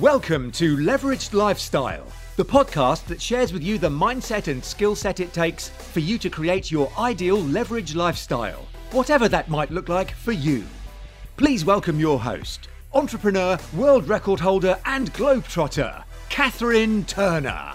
Welcome to Leveraged Lifestyle, the podcast that shares with you the mindset and skill set it takes for you to create your ideal leveraged lifestyle, whatever that might look like for you. Please welcome your host, entrepreneur, world record holder, and globetrotter, Catherine Turner.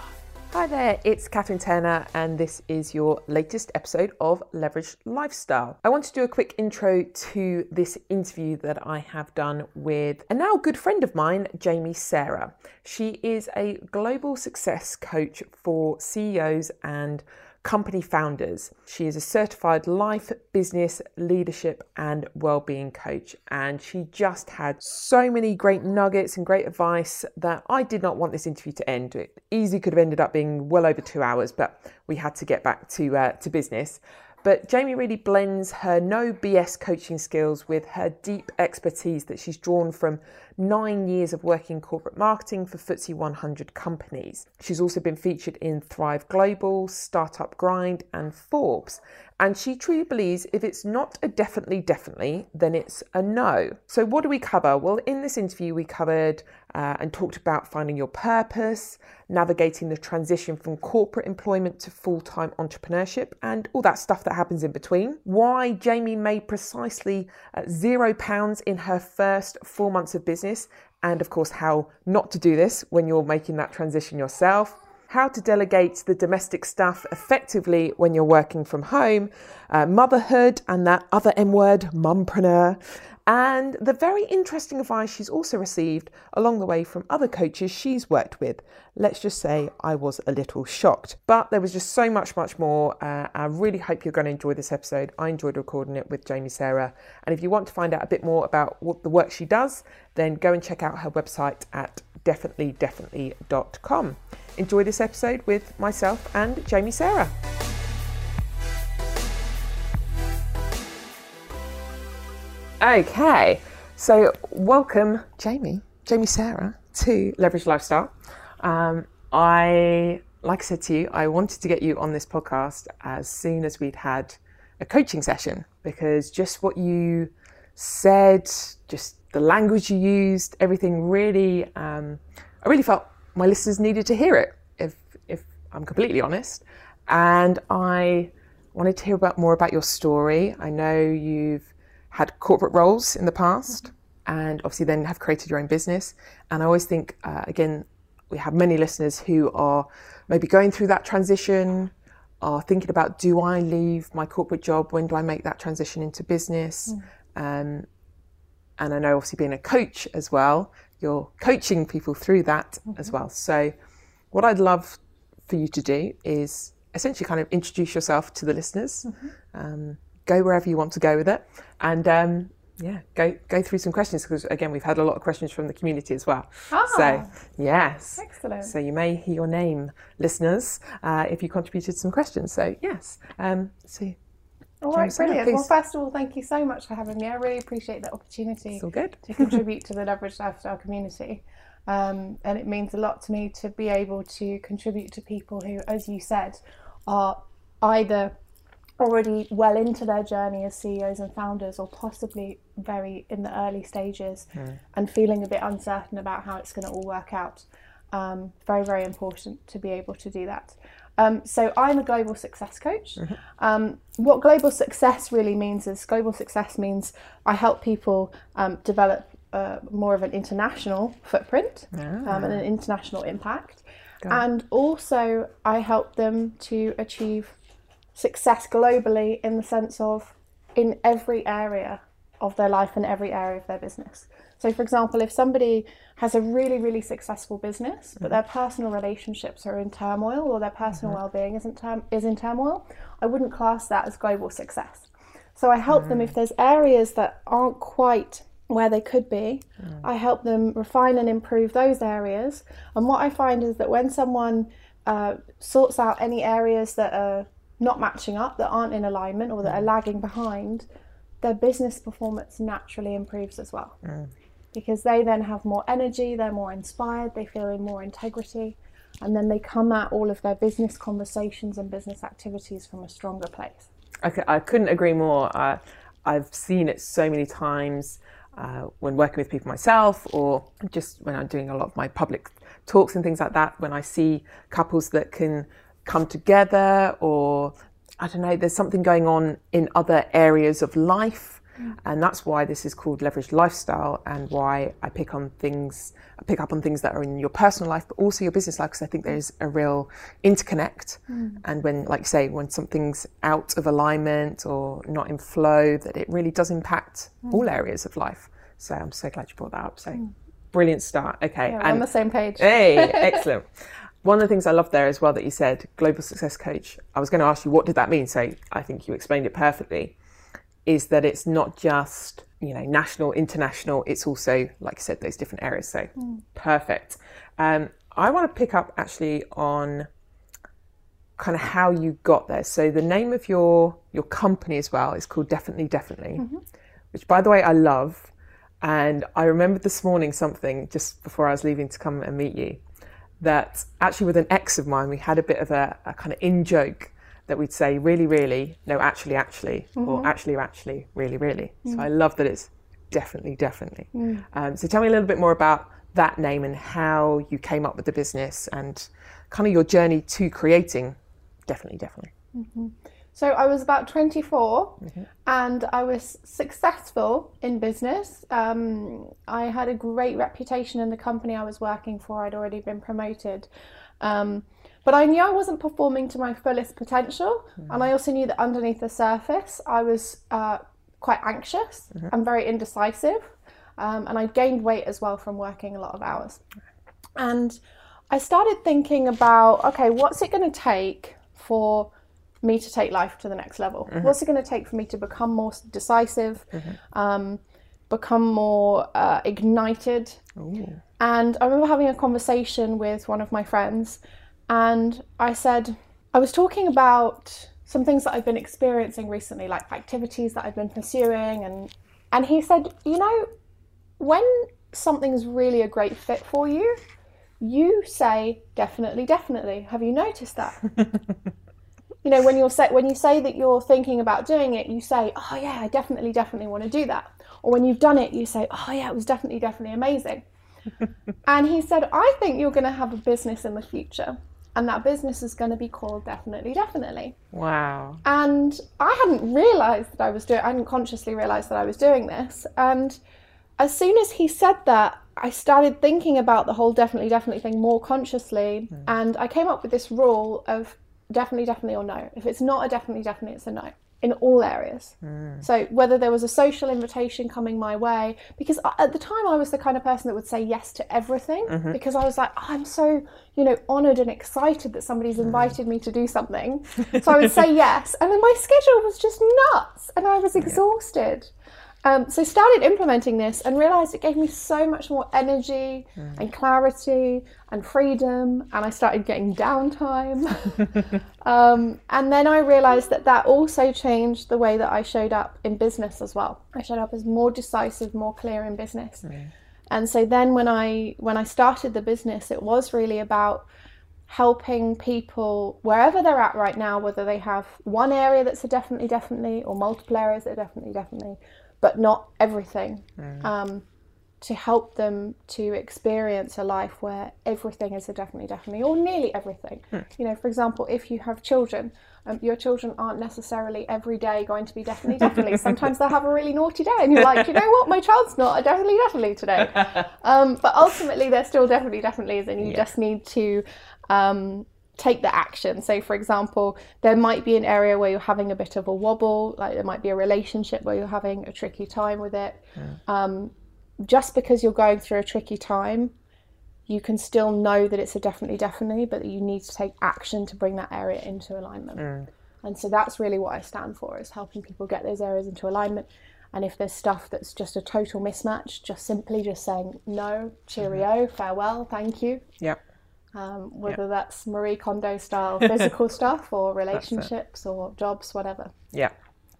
Hi there, it's Catherine Turner, and this is your latest episode of Leveraged Lifestyle. I want to do a quick intro to this interview that I have done with a now good friend of mine, Jaimie Sarah. She is a global success coach for CEOs and company founders. She is a certified life, business, leadership, and well-being coach, and she just had so many great nuggets and great advice that I did not want this interview to end. It easily could have ended up being well over two hours, but we had to get back to uh, to business. But Jaimie really blends her no BS coaching skills with her deep expertise that she's drawn from nine years of working in corporate marketing for FTSE 100 companies. She's also been featured in Thrive Global, Startup Grind, and Forbes. And she truly believes if it's not a definitely, definitely, then it's a no. So, what do we cover? Well, in this interview, we covered uh, and talked about finding your purpose, navigating the transition from corporate employment to full time entrepreneurship, and all that stuff that happens in between. Why Jaimie made precisely uh, zero pounds in her first four months of business, and of course, how not to do this when you're making that transition yourself. How to delegate the domestic stuff effectively when you're working from home, uh, motherhood, and that other M word, mumpreneur, and the very interesting advice she's also received along the way from other coaches she's worked with. Let's just say I was a little shocked, but there was just so much, much more. Uh, I really hope you're going to enjoy this episode. I enjoyed recording it with Jaimie Sarah, and if you want to find out a bit more about what the work she does, then go and check out her website at definitelydefinitely.com. Enjoy this episode with myself and Jaimie Sarah. Okay, so welcome, Jaimie, Jaimie Sarah, to Leverage Lifestyle. Um, I, like I said to you, I wanted to get you on this podcast as soon as we'd had a coaching session because just what you said, just the language you used, everything really, um, I really felt my listeners needed to hear it, if, if I'm completely honest. And I wanted to hear about more about your story. I know you've had corporate roles in the past and obviously then have created your own business. And I always think, uh, again, we have many listeners who are maybe going through that transition, are thinking about do I leave my corporate job? When do I make that transition into business? Mm. Um, and I know obviously being a coach as well, you're coaching people through that mm-hmm. as well. So, what I'd love for you to do is essentially kind of introduce yourself to the listeners, mm-hmm. um, go wherever you want to go with it, and um, yeah, go go through some questions because again we've had a lot of questions from the community as well. Ah, so yes, excellent. So you may hear your name, listeners, uh, if you contributed some questions. So yes, um, so all right, brilliant. Well, first of all, thank you so much for having me. I really appreciate the opportunity it's all good. to contribute to the Leverage Lifestyle community. Um, and it means a lot to me to be able to contribute to people who, as you said, are either already well into their journey as CEOs and founders, or possibly very in the early stages mm. and feeling a bit uncertain about how it's going to all work out. Um, very, very important to be able to do that. Um, so I'm a global success coach. Mm-hmm. Um, what global success really means is global success means I help people um, develop uh, more of an international footprint um, and an ah. international impact, and also I help them to achieve success globally in the sense of in every area of their life and every area of their business. So, for example, if somebody has a really, really successful business, but their personal relationships are in turmoil or their personal mm-hmm. well-being isn't is in turmoil, I wouldn't class that as global success. So I help mm. them if there's areas that aren't quite where they could be. Mm. I help them refine and improve those areas. And what I find is that when someone uh, sorts out any areas that are not matching up, that aren't in alignment, or that mm. are lagging behind, their business performance naturally improves as well. Mm because they then have more energy, they're more inspired, they feel in more integrity, and then they come at all of their business conversations and business activities from a stronger place. I, I couldn't agree more. Uh, I've seen it so many times. uh, when working with people myself, or just when I'm doing a lot of my public talks and things like that, when I see couples that can come together, or I don't know, there's something going on in other areas of life and that's why this is called leveraged lifestyle and why I pick on things, I pick up on things that are in your personal life, but also your business life, because I think there's a real interconnect. Mm. And when, like you say, when something's out of alignment or not in flow, that it really does impact mm. all areas of life. So I'm so glad you brought that up. So mm. brilliant start. Okay. Yeah, and, on the same page. hey, excellent. One of the things I love there as well that you said, global success coach. I was going to ask you, what did that mean? So I think you explained it perfectly is that it's not just you know national, international. It's also, like I said, those different areas. So mm. perfect. Um, I want to pick up actually on kind of how you got there. So the name of your your company as well is called Definitely Definitely, mm-hmm. which by the way I love. And I remembered this morning something just before I was leaving to come and meet you that actually with an ex of mine we had a bit of a, a kind of in joke that we'd say really, really, no, actually, actually, mm-hmm. or actually, actually, really, really. Mm. So I love that it's definitely, definitely. Mm. Um, so tell me a little bit more about that name and how you came up with the business and kind of your journey to creating definitely, definitely. Mm-hmm. So I was about 24 mm-hmm. and I was successful in business. Um, I had a great reputation in the company I was working for. I'd already been promoted. Um, but I knew I wasn't performing to my fullest potential, mm. and I also knew that underneath the surface, I was uh, quite anxious mm-hmm. and very indecisive, um, and I'd gained weight as well from working a lot of hours. And I started thinking about okay, what's it going to take for me to take life to the next level? Mm-hmm. What's it going to take for me to become more decisive, mm-hmm. um, become more uh, ignited? Ooh. And I remember having a conversation with one of my friends and I said, I was talking about some things that I've been experiencing recently, like activities that I've been pursuing, and and he said, you know, when something's really a great fit for you, you say definitely, definitely. Have you noticed that? you know, when you're say, when you say that you're thinking about doing it, you say, oh yeah, I definitely, definitely want to do that. Or when you've done it, you say, oh yeah, it was definitely, definitely amazing. and he said, I think you're going to have a business in the future and that business is going to be called definitely definitely wow and i hadn't realized that i was doing i hadn't consciously realized that i was doing this and as soon as he said that i started thinking about the whole definitely definitely thing more consciously mm. and i came up with this rule of definitely definitely or no if it's not a definitely definitely it's a no in all areas. Mm. So whether there was a social invitation coming my way, because at the time I was the kind of person that would say yes to everything, mm-hmm. because I was like, oh, I'm so you know honoured and excited that somebody's mm. invited mm. me to do something. So I would say yes, and then my schedule was just nuts, and I was exhausted. Um, so started implementing this and realized it gave me so much more energy mm. and clarity and freedom and I started getting downtime. um, and then I realized that that also changed the way that I showed up in business as well. I showed up as more decisive, more clear in business. Mm. And so then when I when I started the business it was really about helping people wherever they're at right now whether they have one area that's a definitely definitely or multiple areas that are definitely definitely but not everything. Mm. Um, to help them to experience a life where everything is a definitely, definitely, or nearly everything. Mm. You know, for example, if you have children, um, your children aren't necessarily every day going to be definitely, definitely. Sometimes they'll have a really naughty day, and you're like, you know what, my child's not a definitely, definitely today. Um, but ultimately, they're still definitely, definitely, and you yeah. just need to um, take the action. So, for example, there might be an area where you're having a bit of a wobble, like there might be a relationship where you're having a tricky time with it. Yeah. Um, just because you're going through a tricky time, you can still know that it's a definitely, definitely, but you need to take action to bring that area into alignment. Mm. And so that's really what I stand for is helping people get those areas into alignment. And if there's stuff that's just a total mismatch, just simply just saying no, cheerio, mm-hmm. farewell, thank you. Yep um, whether that's Marie Kondo style physical stuff or relationships or jobs, whatever. Yeah.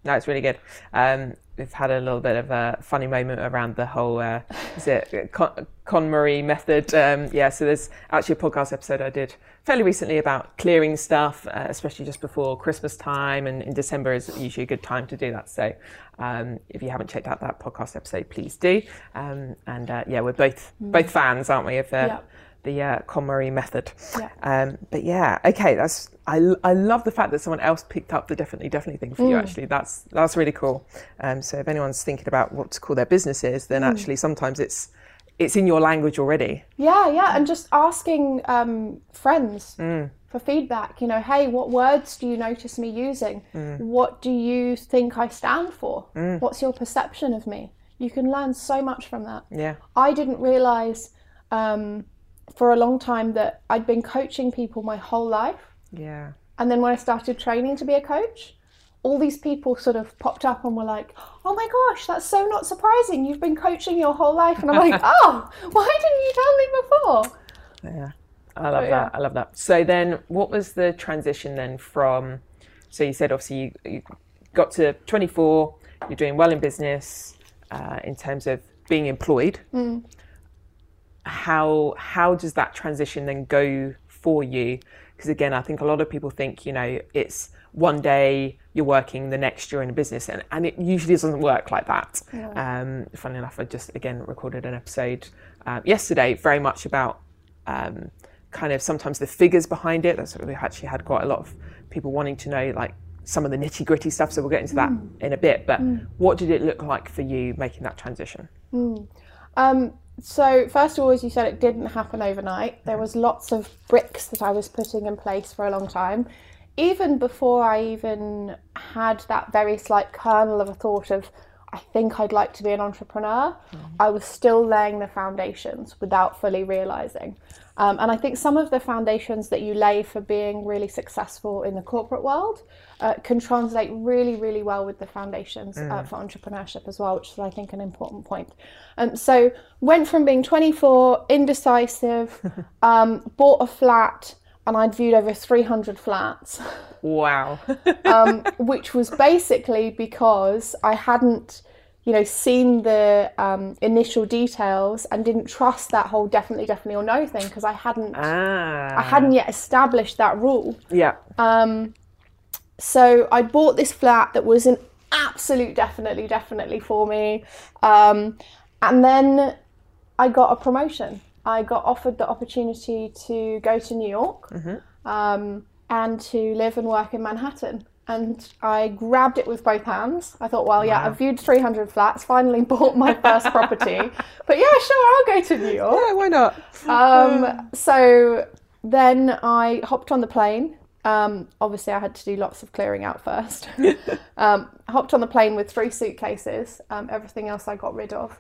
no, it's really good. Um, we've had a little bit of a funny moment around the whole uh, is it Con, KonMari method. Um, yeah, so there's actually a podcast episode I did fairly recently about clearing stuff, uh, especially just before Christmas time, and in December is usually a good time to do that. So um, if you haven't checked out that podcast episode, please do. Um, and uh, yeah, we're both mm. both fans, aren't we, of the the uh, KonMari method. Yeah. Um, but yeah, okay, that's I, I love the fact that someone else picked up the definitely definitely thing for mm. you. Actually, that's that's really cool. Um, so if anyone's thinking about what to call their business is, then mm. actually sometimes it's it's in your language already. Yeah, yeah, and just asking um, friends mm. for feedback. You know, hey, what words do you notice me using? Mm. What do you think I stand for? Mm. What's your perception of me? You can learn so much from that. Yeah, I didn't realize. Um, for a long time that I'd been coaching people my whole life. Yeah. And then when I started training to be a coach, all these people sort of popped up and were like, "Oh my gosh, that's so not surprising. You've been coaching your whole life." And I'm like, "Oh, why didn't you tell me before?" Yeah. I love that. I love that. So then what was the transition then from so you said obviously you, you got to 24, you're doing well in business uh, in terms of being employed. Mm how how does that transition then go for you? Because again, I think a lot of people think you know it's one day you're working, the next you're in a business, and, and it usually doesn't work like that. Yeah. Um, funny enough, I just again recorded an episode uh, yesterday, very much about um, kind of sometimes the figures behind it. That's what we actually had quite a lot of people wanting to know like some of the nitty gritty stuff. So we'll get into that mm. in a bit. But mm. what did it look like for you making that transition? Mm. Um, so first of all, as you said, it didn't happen overnight. There was lots of bricks that I was putting in place for a long time. Even before I even had that very slight kernel of a thought of, I think I'd like to be an entrepreneur, mm. I was still laying the foundations without fully realizing. Um, and I think some of the foundations that you lay for being really successful in the corporate world uh, can translate really, really well with the foundations uh, mm. uh, for entrepreneurship as well, which is, I think, an important point. Um, so, went from being 24, indecisive, um, bought a flat, and I'd viewed over 300 flats. Wow. um, which was basically because I hadn't you know, seen the um, initial details and didn't trust that whole definitely, definitely or no thing because I hadn't, ah. I hadn't yet established that rule. Yeah. Um, so I bought this flat that was an absolute definitely, definitely for me, um, and then I got a promotion. I got offered the opportunity to go to New York mm-hmm. um, and to live and work in Manhattan and I grabbed it with both hands. I thought, well, yeah, wow. I've viewed 300 flats, finally bought my first property. But yeah, sure, I'll go to New York. Yeah, why not? Um, so then I hopped on the plane. Um, obviously, I had to do lots of clearing out first. um, hopped on the plane with three suitcases. Um, everything else I got rid of,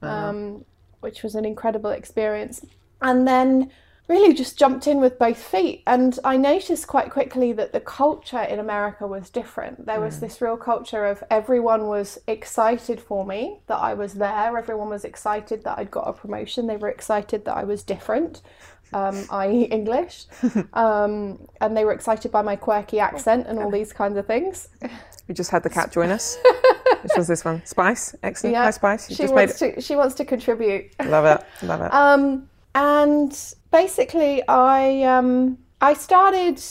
uh-huh. Which was an incredible experience. And then really just jumped in with both feet. And I noticed quite quickly that the culture in America was different. There was mm. this real culture of everyone was excited for me that I was there, everyone was excited that I'd got a promotion, they were excited that I was different. Um, i.e., English, um, and they were excited by my quirky accent and all these kinds of things. We just had the cat join us. Which was this one? Spice, excellent. Yeah. Hi, Spice. You she wants to. She wants to contribute. Love it. Love it. Um, and basically, I um, I started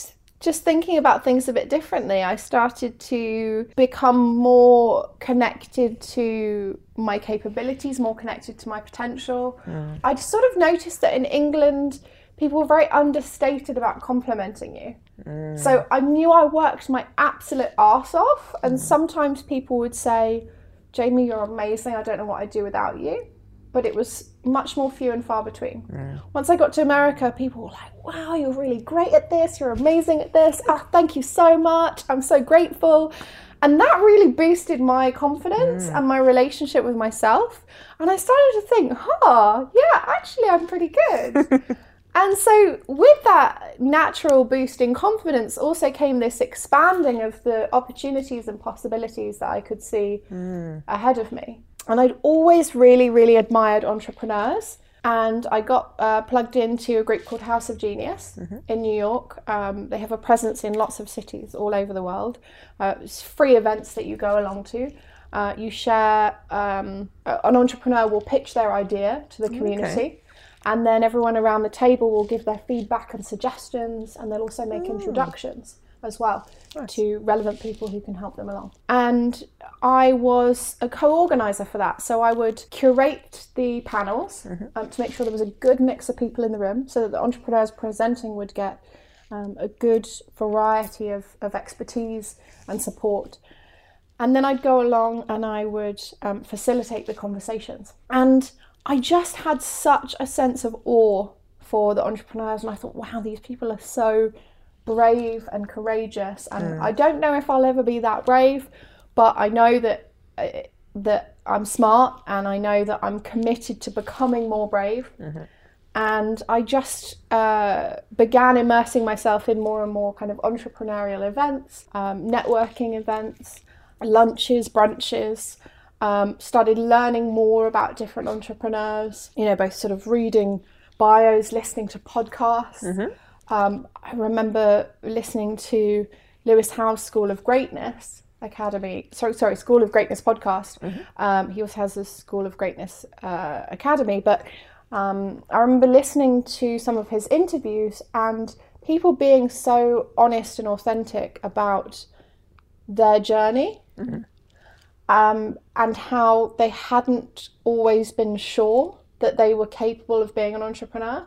just thinking about things a bit differently. I started to become more connected to my capabilities, more connected to my potential. Mm. I just sort of noticed that in England, people were very understated about complimenting you. Mm. So I knew I worked my absolute arse off, and mm. sometimes people would say, Jaimie, you're amazing. I don't know what I'd do without you but it was much more few and far between. Once I got to America, people were like, wow, you're really great at this, you're amazing at this, oh, thank you so much, I'm so grateful. And that really boosted my confidence mm. and my relationship with myself. And I started to think, huh, yeah, actually, I'm pretty good. and so, with that natural boost in confidence, also came this expanding of the opportunities and possibilities that I could see mm. ahead of me. And I'd always really, really admired entrepreneurs. and I got uh, plugged into a group called House of Genius in New York. Um, they have a presence in lots of cities all over the world. Uh, it's free events that you go along to. Uh, you share, um, an entrepreneur will pitch their idea to the community, and then everyone around the table will give their feedback and suggestions, and they'll also make introductions as well to relevant people who can help them along. And I was a co organizer for that. So I would curate the panels um, to make sure there was a good mix of people in the room so that the entrepreneurs presenting would get um, a good variety of, of expertise and support. And then I'd go along and I would um, facilitate the conversations. And I just had such a sense of awe for the entrepreneurs. And I thought, wow, these people are so brave and courageous. And I don't know if I'll ever be that brave, but I know that. Uh, that I'm smart and I know that I'm committed to becoming more brave. And I just uh, began immersing myself in more and more kind of entrepreneurial events, um, networking events, lunches, brunches. Um, started learning more about different entrepreneurs, you know, both sort of reading bios, listening to podcasts. Um, I remember listening to Lewis Howes School of Greatness Academy, sorry, sorry, School of Greatness podcast. Um, he also has a School of Greatness uh, Academy, but um, I remember listening to some of his interviews and people being so honest and authentic about their journey um, and how they hadn't always been sure that they were capable of being an entrepreneur.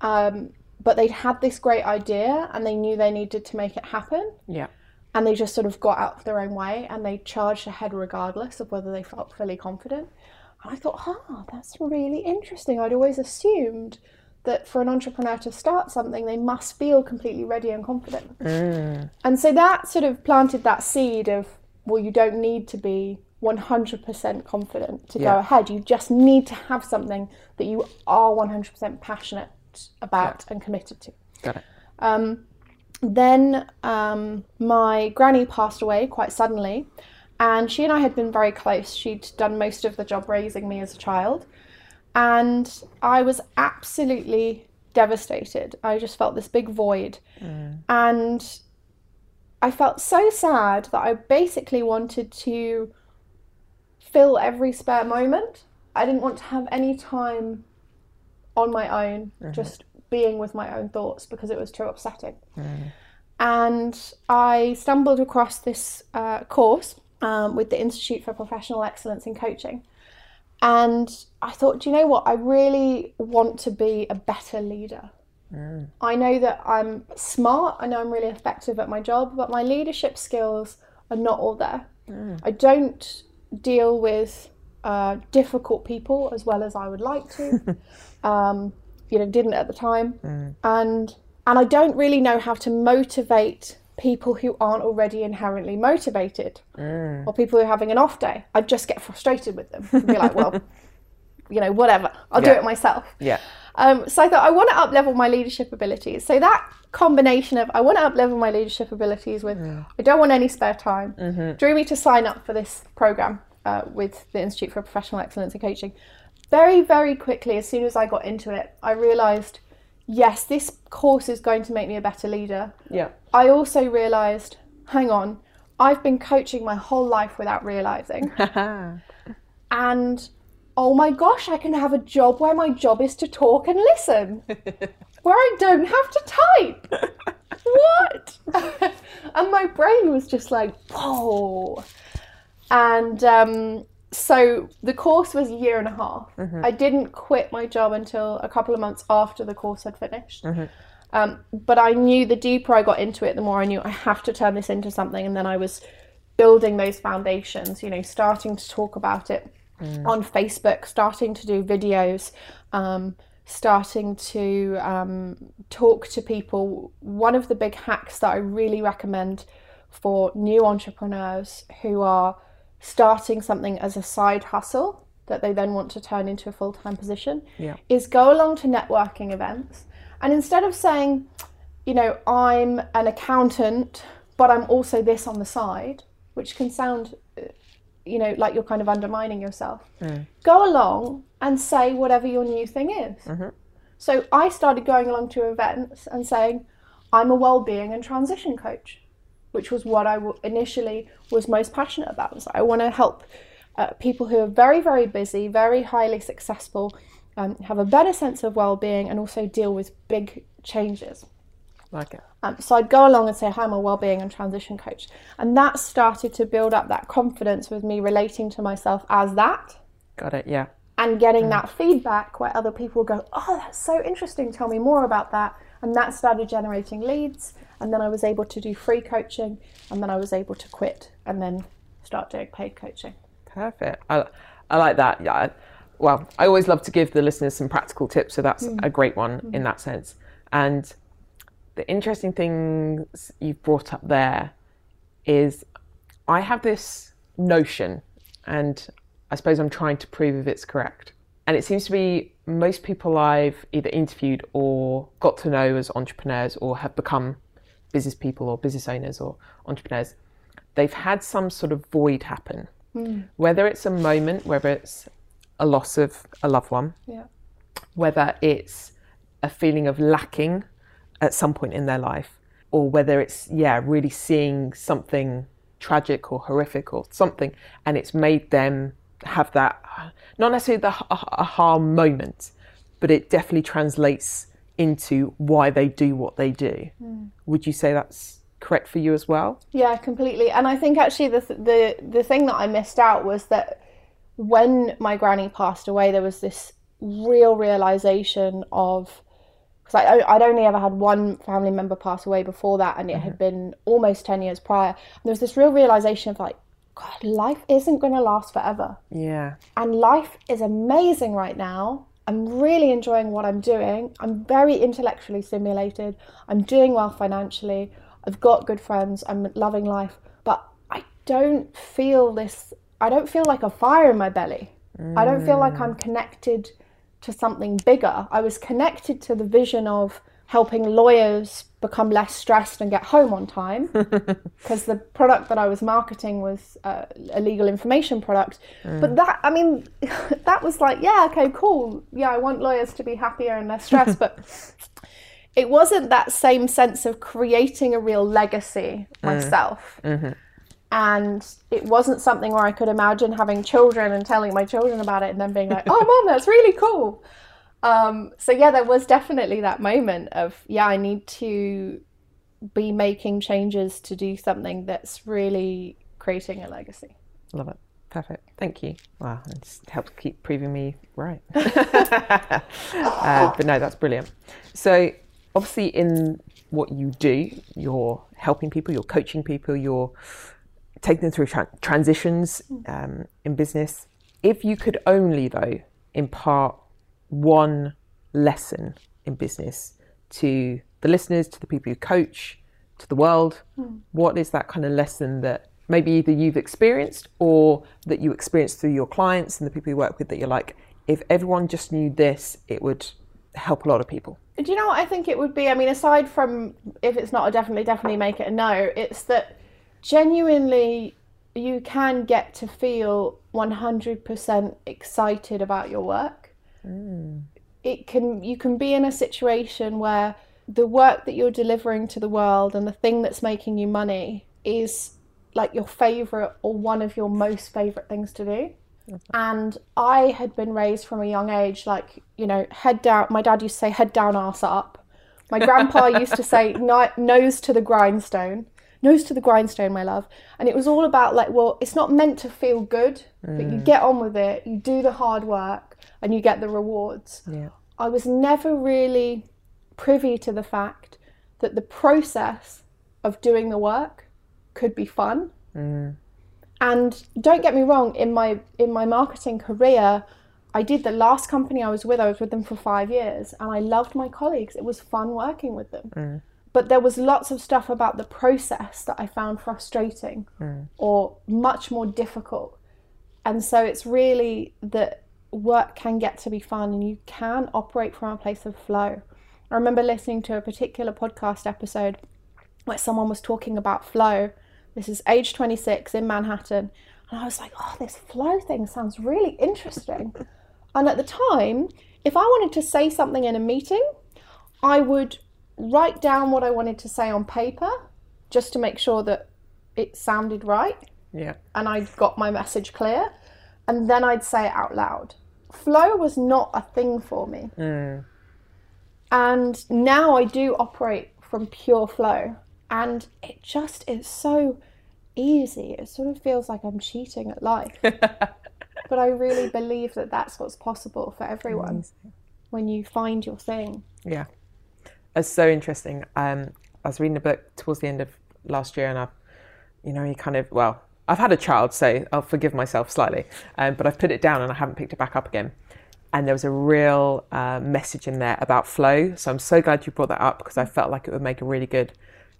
Um, but they'd had this great idea and they knew they needed to make it happen. Yeah. And they just sort of got out of their own way and they charged ahead regardless of whether they felt fully confident. And I thought, ah, that's really interesting. I'd always assumed that for an entrepreneur to start something, they must feel completely ready and confident. And so that sort of planted that seed of, well, you don't need to be 100% confident to go ahead. You just need to have something that you are 100% passionate about and committed to. Got it. Um, then um, my granny passed away quite suddenly, and she and I had been very close. She'd done most of the job raising me as a child, and I was absolutely devastated. I just felt this big void, and I felt so sad that I basically wanted to fill every spare moment. I didn't want to have any time on my own, just being with my own thoughts because it was too upsetting. And I stumbled across this uh, course um, with the Institute for Professional Excellence in Coaching. And I thought, do you know what? I really want to be a better leader. I know that I'm smart, I know I'm really effective at my job, but my leadership skills are not all there. I don't deal with uh, difficult people as well as I would like to. um, you know, didn't at the time, and and I don't really know how to motivate people who aren't already inherently motivated, or people who are having an off day. I'd just get frustrated with them and be like, well, you know, whatever, I'll do it myself. Yeah. Um, so I thought I want to up level my leadership abilities. So that combination of I want to up level my leadership abilities with I don't want any spare time drew me to sign up for this program uh, with the Institute for Professional Excellence in Coaching. Very, very quickly, as soon as I got into it, I realised yes, this course is going to make me a better leader. Yeah. I also realised, hang on, I've been coaching my whole life without realising. and oh my gosh, I can have a job where my job is to talk and listen, where I don't have to type. what? and my brain was just like, whoa. And um, so the course was a year and a half. I didn't quit my job until a couple of months after the course had finished. Um, but I knew the deeper I got into it, the more I knew I have to turn this into something. And then I was building those foundations, you know, starting to talk about it on Facebook, starting to do videos, um, starting to um, talk to people. One of the big hacks that I really recommend for new entrepreneurs who are starting something as a side hustle that they then want to turn into a full time position Yeah. is go along to networking events and instead of saying, you know, I'm an accountant, but I'm also this on the side, which can sound, you know, like you're kind of undermining yourself. Go along and say whatever your new thing is. So I started going along to events and saying, I'm a well-being and transition coach, which was what I w- initially was most passionate about. Was I want to help uh, people who are very, very busy, very highly successful, um, have a better sense of well-being, and also deal with big changes. Like it. Um, so I'd go along and say, Hi, I'm a wellbeing and transition coach. And that started to build up that confidence with me relating to myself as that Got it. Yeah. and getting mm. that feedback where other people go, Oh, that's so interesting. Tell me more about that. And that started generating leads. And then I was able to do free coaching. And then I was able to quit and then start doing paid coaching. Perfect. I, I like that. Yeah. Well, I always love to give the listeners some practical tips, so that's mm. a great one in mm. that sense. And the interesting things you've brought up there is I have this notion, and I suppose I'm trying to prove if it's correct. And it seems to be most people I've either interviewed or got to know as entrepreneurs or have become business people or business owners or entrepreneurs, they've had some sort of void happen. Hmm. Whether it's a moment, whether it's a loss of a loved one, Yeah. whether it's a feeling of lacking at some point in their life, or whether it's, yeah, really seeing something tragic or horrific or something, and it's made them have that, not necessarily the ah- aha moment, but it definitely translates into why they do what they do. Would you say that's correct for you as well? Yeah, completely. And I think actually the the the thing that I missed out was that when my granny passed away, there was this real realization of because I I'd only ever had one family member pass away before that, and it had mm-hmm. been almost ten years prior. And there was this real realization of like, God, life isn't going to last forever Yeah. and life is amazing right now. I'm really enjoying what I'm doing. I'm very intellectually stimulated. I'm doing well financially. I've got good friends. I'm loving life. But I don't feel this, I don't feel like a fire in my belly. I don't feel like I'm mm. connected to something bigger. I was connected to the vision of helping lawyers become less stressed and get home on time because the product that I was marketing was uh, a legal information product. Mm. But that, I mean, that was like, yeah, okay, cool. Yeah, I want lawyers to be happier and less stressed. but it wasn't that same sense of creating a real legacy mm. myself. Mm-hmm. And it wasn't something where I could imagine having children and telling my children about it and then being like, oh, mom, that's really cool. Um, so yeah, there was definitely that moment of yeah, I need to be making changes to do something that's really creating a legacy. Love it. Perfect. Thank you. Wow, it just helps keep proving me right. uh, but no, that's brilliant. So, obviously, in what you do, you're helping people, you're coaching people, you're taking them through tra- transitions um, in business. If you could only, though, impart one lesson in business to the listeners, to the people you coach, to the world, what is that kind of lesson that maybe either you've experienced or that you experienced through your clients and the people you work with that you're like, if everyone just knew this, it would help a lot of people? Do you know what I think it would be? I mean, aside from if it's not a definitely, definitely make it a no, it's that genuinely you can get to feel 100% excited about your work. Mm. It can you can be in a situation where the work that you're delivering to the world and the thing that's making you money is like your favorite or one of your most favorite things to do. And I had been raised from a young age, like, you know, head down. My dad used to say, head down, arse up. My grandpa used to say, "No- nose to the grindstone. Nose to the grindstone, my love. And it was all about, like, well, it's not meant to feel good, but you mm. get on with it, you do the hard work, and you get the rewards. Yeah. I was never really privy to the fact that the process of doing the work could be fun. Mm. And don't get me wrong, in my in my marketing career, I did the last company I was with, I was with them for five years and I loved my colleagues. It was fun working with them. Mm. But there was lots of stuff about the process that I found frustrating mm. or much more difficult. And so it's really that work can get to be fun and you can operate from a place of flow. I remember listening to a particular podcast episode where someone was talking about flow. This is age 26 in Manhattan. And I was like, oh, this flow thing sounds really interesting. and at the time, if I wanted to say something in a meeting, I would write down what I wanted to say on paper just to make sure that it sounded right Yeah. and I'd got my message clear. And then I'd say it out loud. Flow was not a thing for me. Mm. And now I do operate from pure flow. And it just is so easy. It sort of feels like I'm cheating at life. but I really believe that that's what's possible for everyone when you find your thing. Yeah, it's so interesting. Um, I was reading a book towards the end of last year, and I've, you know, you kind of well, I've had a child, so I'll forgive myself slightly, um, but I've put it down and I haven't picked it back up again. And there was a real uh, message in there about flow. So I'm so glad you brought that up because I felt like it would make a really good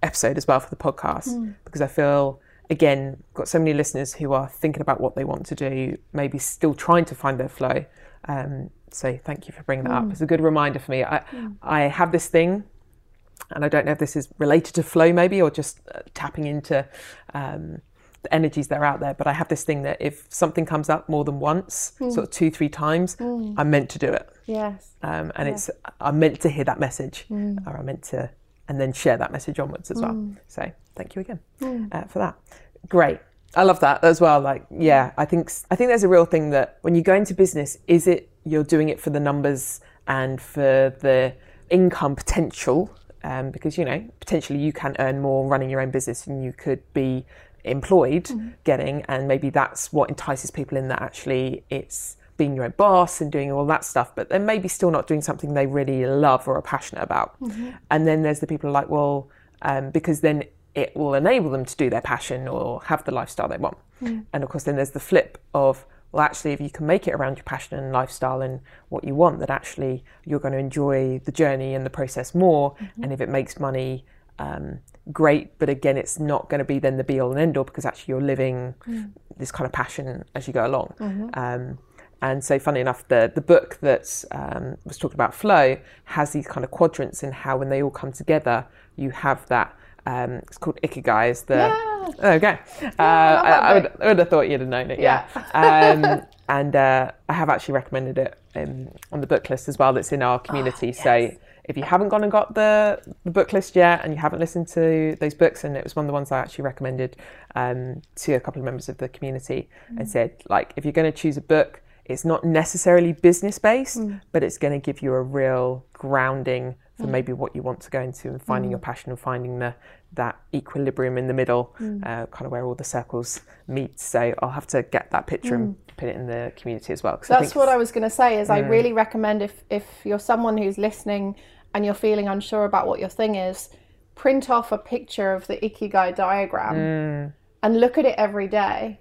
episode as well for the podcast because I feel again got so many listeners who are thinking about what they want to do, maybe still trying to find their flow. Um, so thank you for bringing that up. It's a good reminder for me. I I have this thing, and I don't know if this is related to flow maybe or just uh, tapping into um, the energies that are out there. But I have this thing that if something comes up more than once, sort of two three times, I'm meant to do it Yes. um, and it's I'm meant to hear that message, or I'm meant to, and then share that message onwards as well. So thank you again uh, for that. Great, I love that as well. Like, yeah, I think I think there's a real thing that when you go into business, is it you're doing it for the numbers and for the income potential, um, because you know potentially you can earn more running your own business than you could be employed getting, and maybe that's what entices people in that actually it's being your own boss and doing all that stuff, but they're maybe still not doing something they really love or are passionate about. And then there's the people like, well, um, because then it will enable them to do their passion or have the lifestyle they want. And of course, then there's the flip of, well, actually, if you can make it around your passion and lifestyle and what you want, that actually you're going to enjoy the journey and the process more. And if it makes money, um, great. But again, it's not going to be then the be all and end all because actually you're living this kind of passion as you go along. Um, and so, funny enough, the the book that um, was talking about flow has these kind of quadrants in how when they all come together, you have that. Um, it's called Ikigai. Is the Yeah. okay? Uh, I, I, would. I would have thought you'd have known it. Yeah. um, and uh, I have actually recommended it um, on the book list as well. That's in our community. So if you haven't gone and got the, the book list yet, and you haven't listened to those books, and it was one of the ones I actually recommended um, to a couple of members of the community, and said like, if you're going to choose a book, it's not necessarily business based, but it's going to give you a real grounding for maybe what you want to go into and finding your passion and finding the that equilibrium in the middle, mm. uh, kind of where all the circles meet. So I'll have to get that picture and mm. put it in the community as well. I That's think what I was going to say. Is I really recommend if if you're someone who's listening and you're feeling unsure about what your thing is, print off a picture of the ikigai diagram mm. and look at it every day,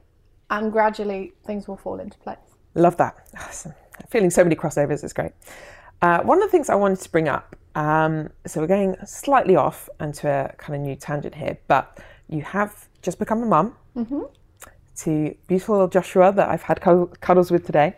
and gradually things will fall into place. Love that. Awesome. Feeling so many crossovers, it's great. Uh, one of the things I wanted to bring up, um, so we're going slightly off onto a kind of new tangent here, but you have just become a mum to beautiful little Joshua that I've had cuddles with today.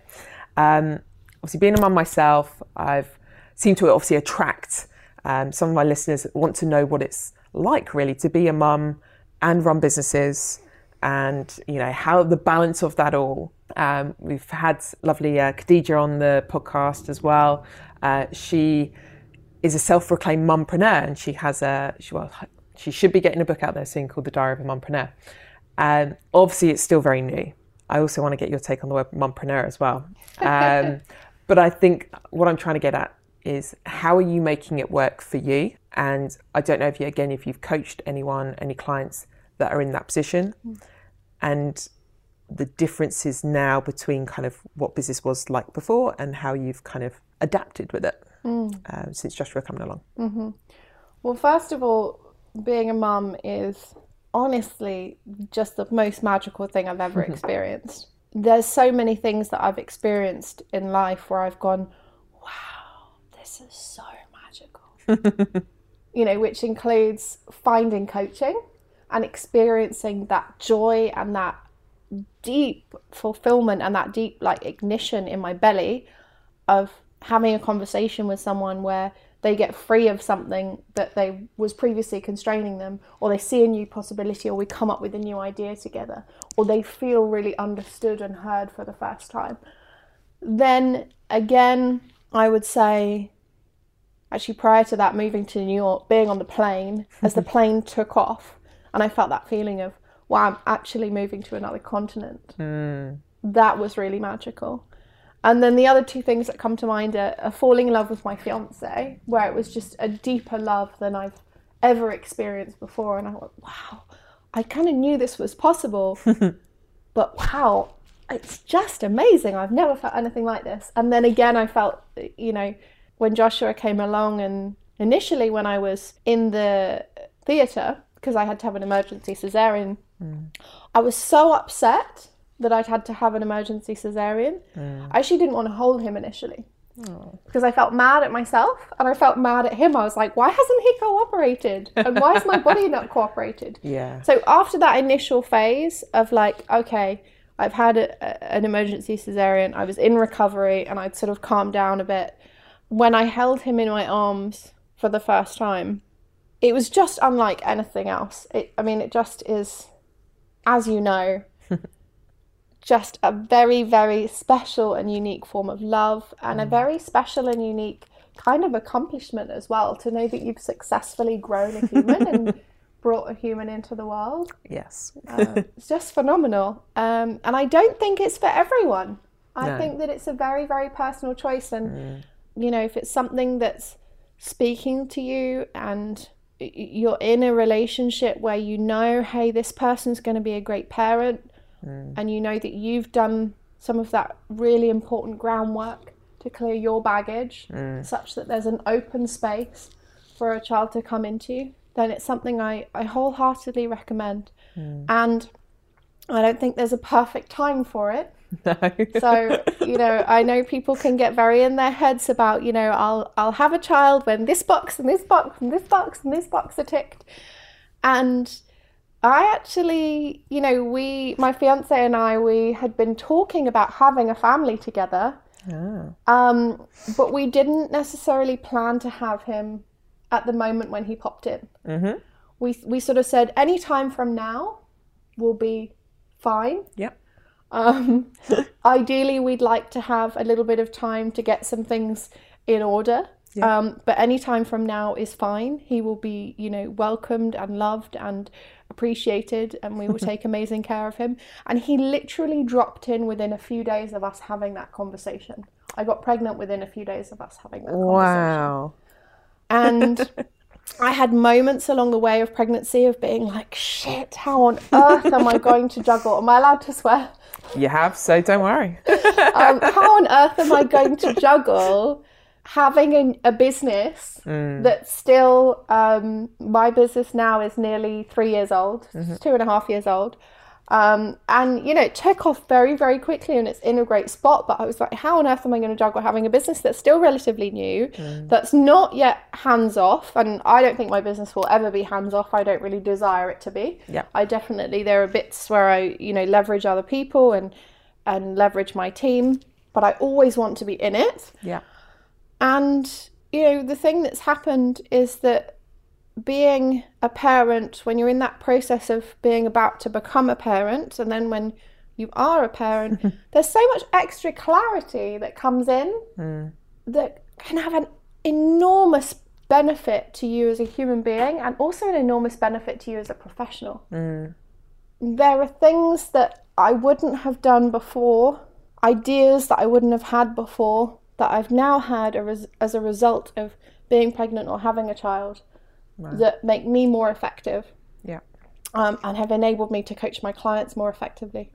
Um, obviously, being a mum myself, I've seemed to obviously attract um, some of my listeners that want to know what it's like really to be a mum and run businesses and you know how the balance of that all. Um, we've had lovely uh, Khadija on the podcast as well uh, she is a self-proclaimed mumpreneur and she has a she, well she should be getting a book out there soon called the diary of a mumpreneur. Um, obviously it's still very new. I also want to get your take on the word mumpreneur as well. Um, but I think what I'm trying to get at is how are you making it work for you? And I don't know if you again if you've coached anyone any clients that are in that position. And the differences now between kind of what business was like before and how you've kind of adapted with it mm. um, since Joshua coming along. Mm-hmm. Well, first of all, being a mum is honestly just the most magical thing I've ever mm-hmm. experienced. There's so many things that I've experienced in life where I've gone, wow, this is so magical. you know, which includes finding coaching and experiencing that joy and that deep fulfillment and that deep like ignition in my belly of having a conversation with someone where they get free of something that they was previously constraining them or they see a new possibility or we come up with a new idea together or they feel really understood and heard for the first time. Then again i would say actually prior to that moving to new york being on the plane as the plane took off and i felt that feeling of wow i'm actually moving to another continent. Hmm. That was really magical and then the other two things that come to mind are, are falling in love with my fiance, where it was just a deeper love than I've ever experienced before. And I went, wow, I kind of knew this was possible, but wow, it's just amazing. I've never felt anything like this. And then again, I felt, you know, when Joshua came along, and initially when I was in the theatre, because I had to have an emergency cesarean, hmm. I was so upset that I'd had to have an emergency cesarean. Mm. I actually didn't want to hold him initially oh. because I felt mad at myself and I felt mad at him. I was like, why hasn't he cooperated? And why is my body not cooperated? Yeah. So after that initial phase of like, okay, I've had a, a- an emergency cesarean, I was in recovery and I'd sort of calmed down a bit. When I held him in my arms for the first time, it was just unlike anything else. It, I mean, it just is, as you know, just a very, very special and unique form of love and a very special and unique kind of accomplishment as well to know that you've successfully grown a human and brought a human into the world. Yes. Uh, it's just phenomenal. Um, and I don't think it's for everyone. I No. think that it's a very, very personal choice. And, you know, if it's something that's speaking to you and you're in a relationship where you know, hey, this person's going to be a great parent, Mm. and you know that you've done some of that really important groundwork to clear your baggage mm. such that there's an open space for a child to come into, then it's something I, I wholeheartedly recommend. Mm. And I don't think there's a perfect time for it. No. So, you know, I know people can get very in their heads about, you know, I'll I'll have a child when this box and this box and this box and this box are ticked. And I actually, you know, we my fiance and I we had been talking about having a family together. Ah. Um, but we didn't necessarily plan to have him at the moment when he popped in. Mhm. We we sort of said any time from now will be fine. Yep. Um, ideally, we'd like to have a little bit of time to get some things in order. Yeah. Um, but any time from now is fine. He will be, you know, welcomed and loved and appreciated, and we will take amazing care of him. And he literally dropped in within a few days of us having that conversation. I got pregnant within a few days of us having that conversation. Wow. And I had moments along the way of pregnancy of being like, shit, how on earth am I going to juggle? Am I allowed to swear? You have, so don't worry. um, how on earth am I going to juggle having a, a business that's still um, my business now is nearly three years old, it's two and a half years old. Um, and you know, it took off very, very quickly and it's in a great spot. But I was like, how on earth am I going to juggle having a business that's still relatively new, that's not yet hands off? And I don't think my business will ever be hands off. I don't really desire it to be. Yeah. I definitely there are bits where I, you know, leverage other people and and leverage my team, but I always want to be in it. Yeah. And, you know, the thing that's happened is that being a parent, when you're in that process of being about to become a parent, and then when you are a parent, there's so much extra clarity that comes in hmm. that can have an enormous benefit to you as a human being and also an enormous benefit to you as a professional. Hmm. There are things that I wouldn't have done before, ideas that I wouldn't have had before, that I've now had a res- as a result of being pregnant or having a child that make me more effective Yeah. um, and have enabled me to coach my clients more effectively.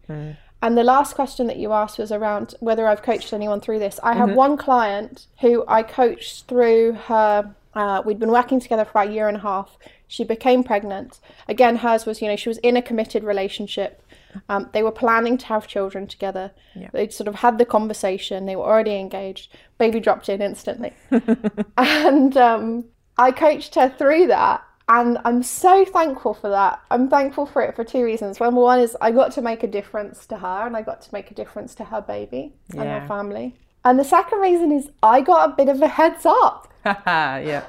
And the last question that you asked was around whether I've coached anyone through this. I have one client who I coached through her. Uh, we'd been working together for about a year and a half. She became pregnant. Again, hers was, you know, she was in a committed relationship. Um, they were planning to have children together. They'd sort of had the conversation. They were already engaged. Baby dropped in instantly. and um, I coached her through that. And I'm so thankful for that. I'm thankful for it for two reasons. Number one is I got to make a difference to her and I got to make a difference to her baby and Yeah. her family. And the second reason is I got a bit of a heads up. yeah.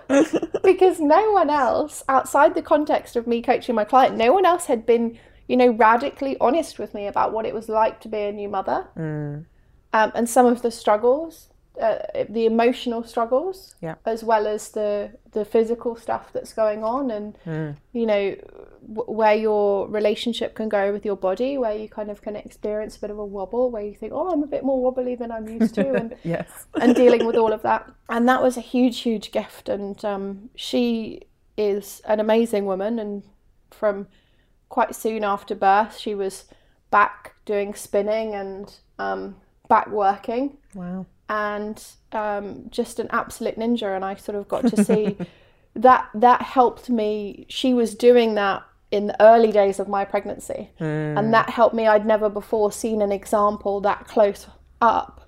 because no one else, outside the context of me coaching my client, no one else had been, you know, radically honest with me about what it was like to be a new mother Mm. um, and some of the struggles, uh, the emotional struggles, Yeah. as well as the the physical stuff that's going on, and Mm. you know w- where your relationship can go with your body, where you kind of can experience a bit of a wobble, where you think, oh, I'm a bit more wobbly than I'm used to, and Yes. and dealing with all of that. And that was a huge, huge gift. And um, she is an amazing woman. And from quite soon after birth, she was back doing spinning and um, back working Wow. And um, just an absolute ninja. And I sort of got to see that that helped me. She was doing that in the early days of my pregnancy, and that helped me. I'd never before seen an example that close up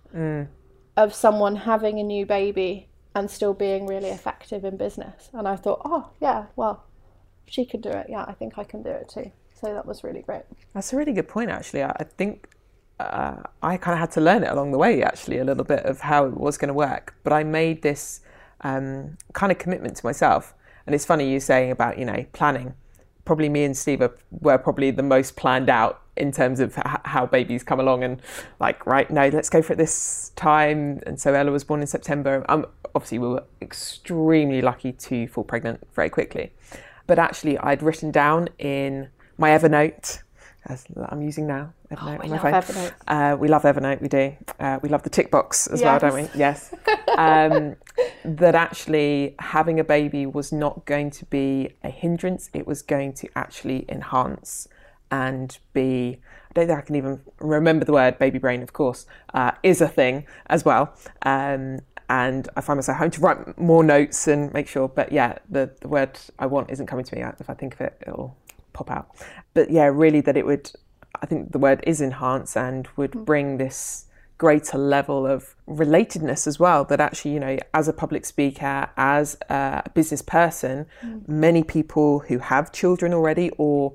of someone having a new baby and still being really effective in business. And I thought, oh yeah, well, she could do it. Yeah, I think I can do it too. So that was really great. That's a really good point, actually. I think uh, I kind of had to learn it along the way, actually, a little bit of how it was going to work. But I made this um, kind of commitment to myself. And it's funny you saying about, you know, planning. Probably me and Steve are, were probably the most planned out in terms of h- how babies come along and like, right, no, let's go for it this time. And so Ella was born in September. Um, obviously, we were extremely lucky to fall pregnant very quickly. But actually, I'd written down in my Evernote, as I'm using now, Evernote we on my love. Evernote. Uh, we love Evernote, we do. Uh, we love the tick box as well, don't we? Yes. Yes. Um, that actually having a baby was not going to be a hindrance, it was going to actually enhance and be. I don't think I can even remember the word baby brain, of course, uh, is a thing as well. Um, and I find myself having to write more notes and make sure. But yeah, the, the word I want isn't coming to me. If I think of it, it'll pop out. But yeah, really, that it would, I think the word is enhance and would mm. bring this greater level of relatedness as well. That actually, you know, as a public speaker, as a business person, mm. many people who have children already or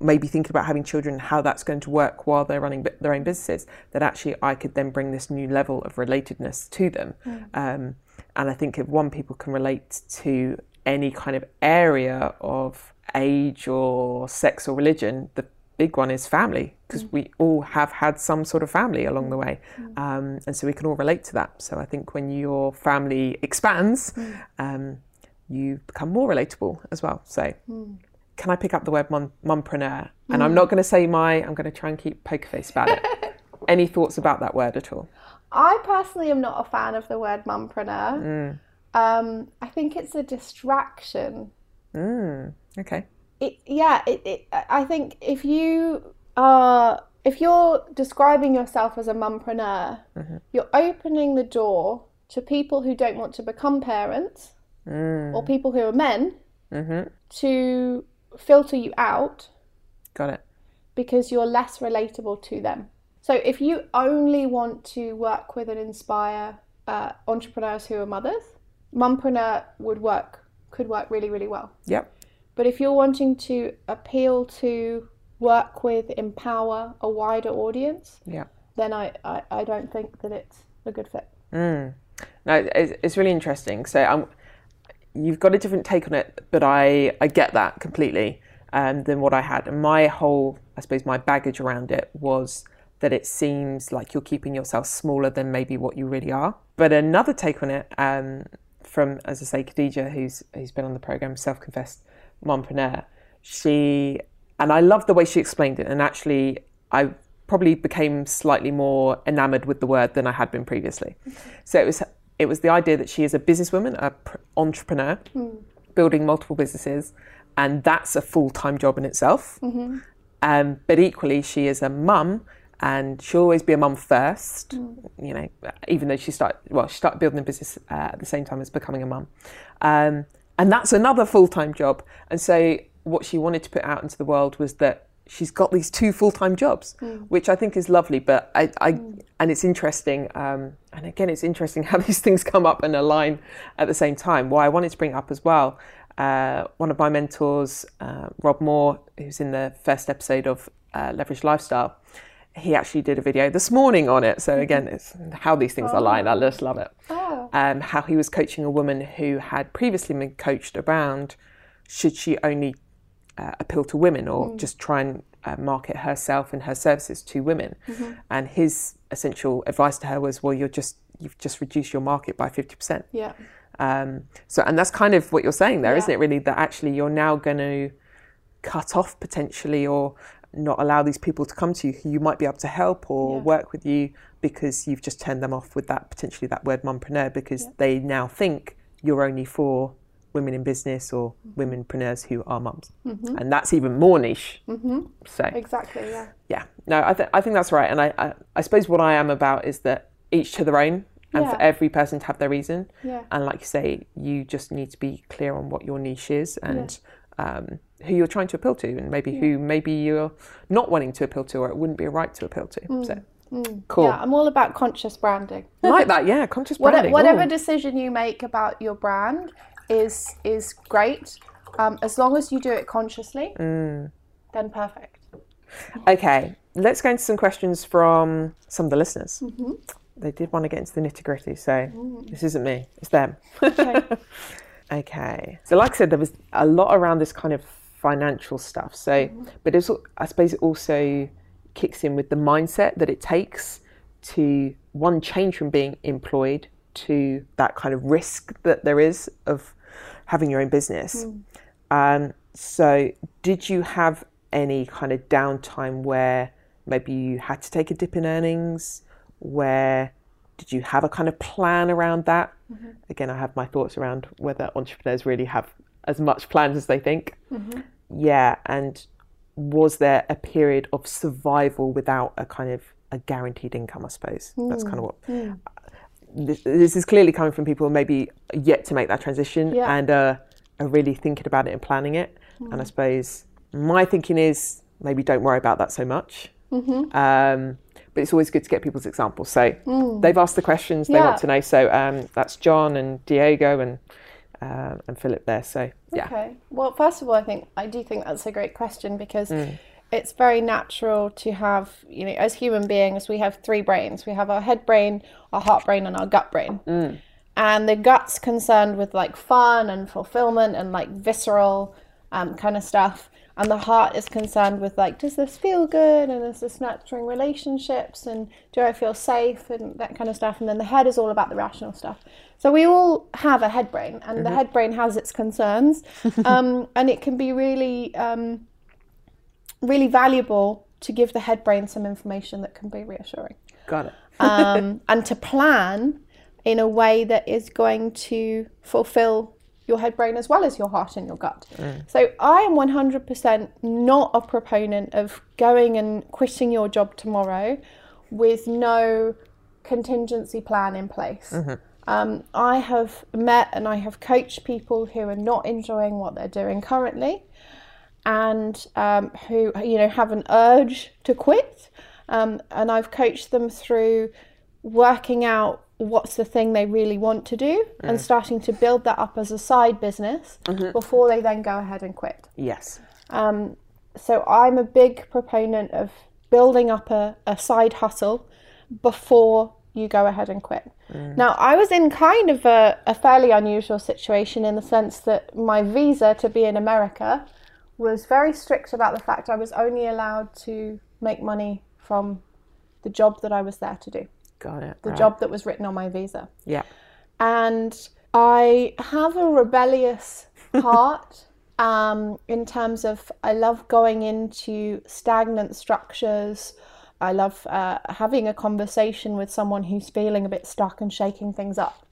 maybe thinking about having children, how that's going to work while they're running their own businesses, that actually I could then bring this new level of relatedness to them. Mm. Um, and I think if one, people can relate to any kind of area of age or sex or religion, the big one is family because we all have had some sort of family along the way. Um, and so we can all relate to that. So I think when your family expands, um, you become more relatable as well. So can I pick up the word mum, mumpreneur? And I'm not going to say my, I'm going to try and keep poker face about it. Any thoughts about that word at all? I personally am not a fan of the word mumpreneur. Um, I think it's a distraction. Mm, okay. It, yeah, it, it, I think if you are, if you're describing yourself as a mumpreneur, mm-hmm. you're opening the door to people who don't want to become parents mm. or people who are men mm-hmm. to filter you out Got it. because you're less relatable to them. So if you only want to work with and inspire uh, entrepreneurs who are mothers, mumpreneur would work, could work really, really well. Yep. But if you're wanting to appeal to, work with, empower a wider audience, Yeah. then I, I, I don't think that it's a good fit. No, it's, it's really interesting. So um, you've got a different take on it, but I, I get that completely um, than what I had. And my whole, I suppose, my baggage around it was that it seems like you're keeping yourself smaller than maybe what you really are. But another take on it um, from, as I say, Khadija, who's who's been on the program, self-confessed mompreneur. She and I love the way she explained it. And actually, I probably became slightly more enamored with the word than I had been previously. So it was it was the idea that she is a businesswoman, a pr- entrepreneur, building multiple businesses, and that's a full time job in itself. Um, but equally, she is a mum, and she'll always be a mum first. You know, even though she started well, she started building a business uh, at the same time as becoming a mum, um, and that's another full time job. And so, what she wanted to put out into the world was that she's got these two full time jobs, which I think is lovely. But I, I and it's interesting. Um, and again, it's interesting how these things come up and align at the same time. What I wanted to bring up as well. Uh, one of my mentors, uh, Rob Moore, who's in the first episode of uh, Leverage Lifestyle, he actually did a video this morning on it. So again, it's how these things align. I just love it. Oh. Um, how he was coaching a woman who had previously been coached around should she only uh, appeal to women or just try and uh, market herself and her services to women. And his essential advice to her was, well, you're just you've just reduced your market by fifty percent. Yeah. Um, so, and that's kind of what you're saying there, Yeah. not it? Really, that actually you're now going to cut off potentially or not allow these people to come to you who you might be able to help or Yeah. work with you because you've just turned them off with that potentially that word mumpreneur because they now think you're only for women in business or Mm-hmm. womenpreneurs who are mums, and that's even more niche. Mm-hmm. So, Exactly. Yeah. yeah, no, I, th- I think that's right. And I, I, I suppose what I am about is that each to their own and for every person to have their reason. Yeah. And like you say, you just need to be clear on what your niche is and um, who you're trying to appeal to and maybe who maybe you're not wanting to appeal to or it wouldn't be a right to appeal to. So, cool. Yeah. I'm all about conscious branding. Like that, yeah, conscious branding. whatever decision you make about your brand is is great um, as long as you do it consciously Mm. then perfect Okay, let's go into some questions from some of the listeners. Mm-hmm. They did want to get into the nitty gritty, so this isn't me, it's them. Okay. Okay. So, like I said, there was a lot around this kind of financial stuff. So, but it's, I suppose it also kicks in with the mindset that it takes to one change from being employed to that kind of risk that there is of having your own business. Um, so, did you have any kind of downtime where maybe you had to take a dip in earnings? Where did you have a kind of plan around that? Mm-hmm. Again, I have my thoughts around whether entrepreneurs really have as much plans as they think. Mm-hmm. Yeah, and was there a period of survival without a kind of a guaranteed income? I suppose that's kind of mm, what mm. this, this is clearly coming from people maybe yet to make that transition Yeah. and uh, are really thinking about it and planning it. And I mm. suppose my thinking is maybe don't worry about that so much. Mm-hmm. Um, but it's always good to get people's examples. So they've asked the questions they Yeah. want to know. So um, that's John and Diego and um and Philip there. So yeah, Okay. Well, first of all, I think I do think that's a great question because Mm. it's very natural to have, you know, as human beings, we have three brains. We have our head brain, our heart brain, and our gut brain. Mm. And the gut's concerned with like fun and fulfillment and like visceral um, kind of stuff. And the heart is concerned with like, does this feel good? And is this nurturing relationships? And do I feel safe? And that kind of stuff. And then the head is all about the rational stuff. So we all have a head brain, and the head brain has its concerns. um, and it can be really, um, really valuable to give the head brain some information that can be reassuring got it. um, and to plan in a way that is going to fulfill your head brain as well as your heart and your gut. So I am 100% not a proponent of going and quitting your job tomorrow with no contingency plan in place. Um, I have met and I have coached people who are not enjoying what they're doing currently and um, who you know have an urge to quit um, and i've coached them through working out what's the thing they really want to do and mm. starting to build that up as a side business mm-hmm. before they then go ahead and quit. Yes. um, so I'm a big proponent of building up a, a side hustle before you go ahead and quit. Mm. Now, I was in kind of a, a fairly unusual situation in the sense that my visa to be in America was very strict about the fact I was only allowed to make money from the job that I was there to do, Got it. the right. job that was written on my visa Yeah. and I have a rebellious heart um, in terms of I love going into stagnant structures. I love uh, having a conversation with someone who's feeling a bit stuck and shaking things up.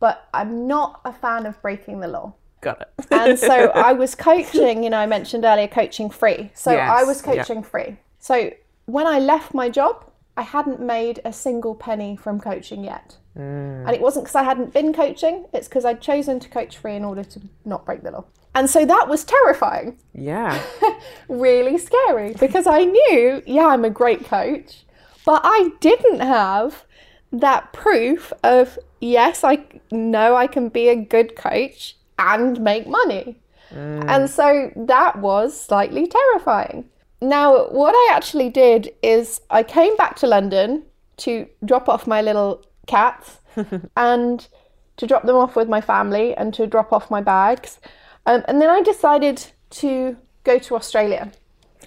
But I'm not a fan of breaking the law. Got it. And so I was coaching, you know, I mentioned earlier coaching free. So I Yes, was yeah. coaching free. So when I left my job, I hadn't made a single penny from coaching yet. Mm. And it wasn't because I hadn't been coaching, it's because I'd chosen to coach free in order to not break the law. And so that was terrifying, yeah. really scary, because I knew, yeah, I'm a great coach, but I didn't have that proof of, yes, I know I can be a good coach and make money. And so that was slightly terrifying. Now, what I actually did is I came back to London to drop off my little cats and to drop them off with my family and to drop off my bags. Um, and then I decided to go to Australia.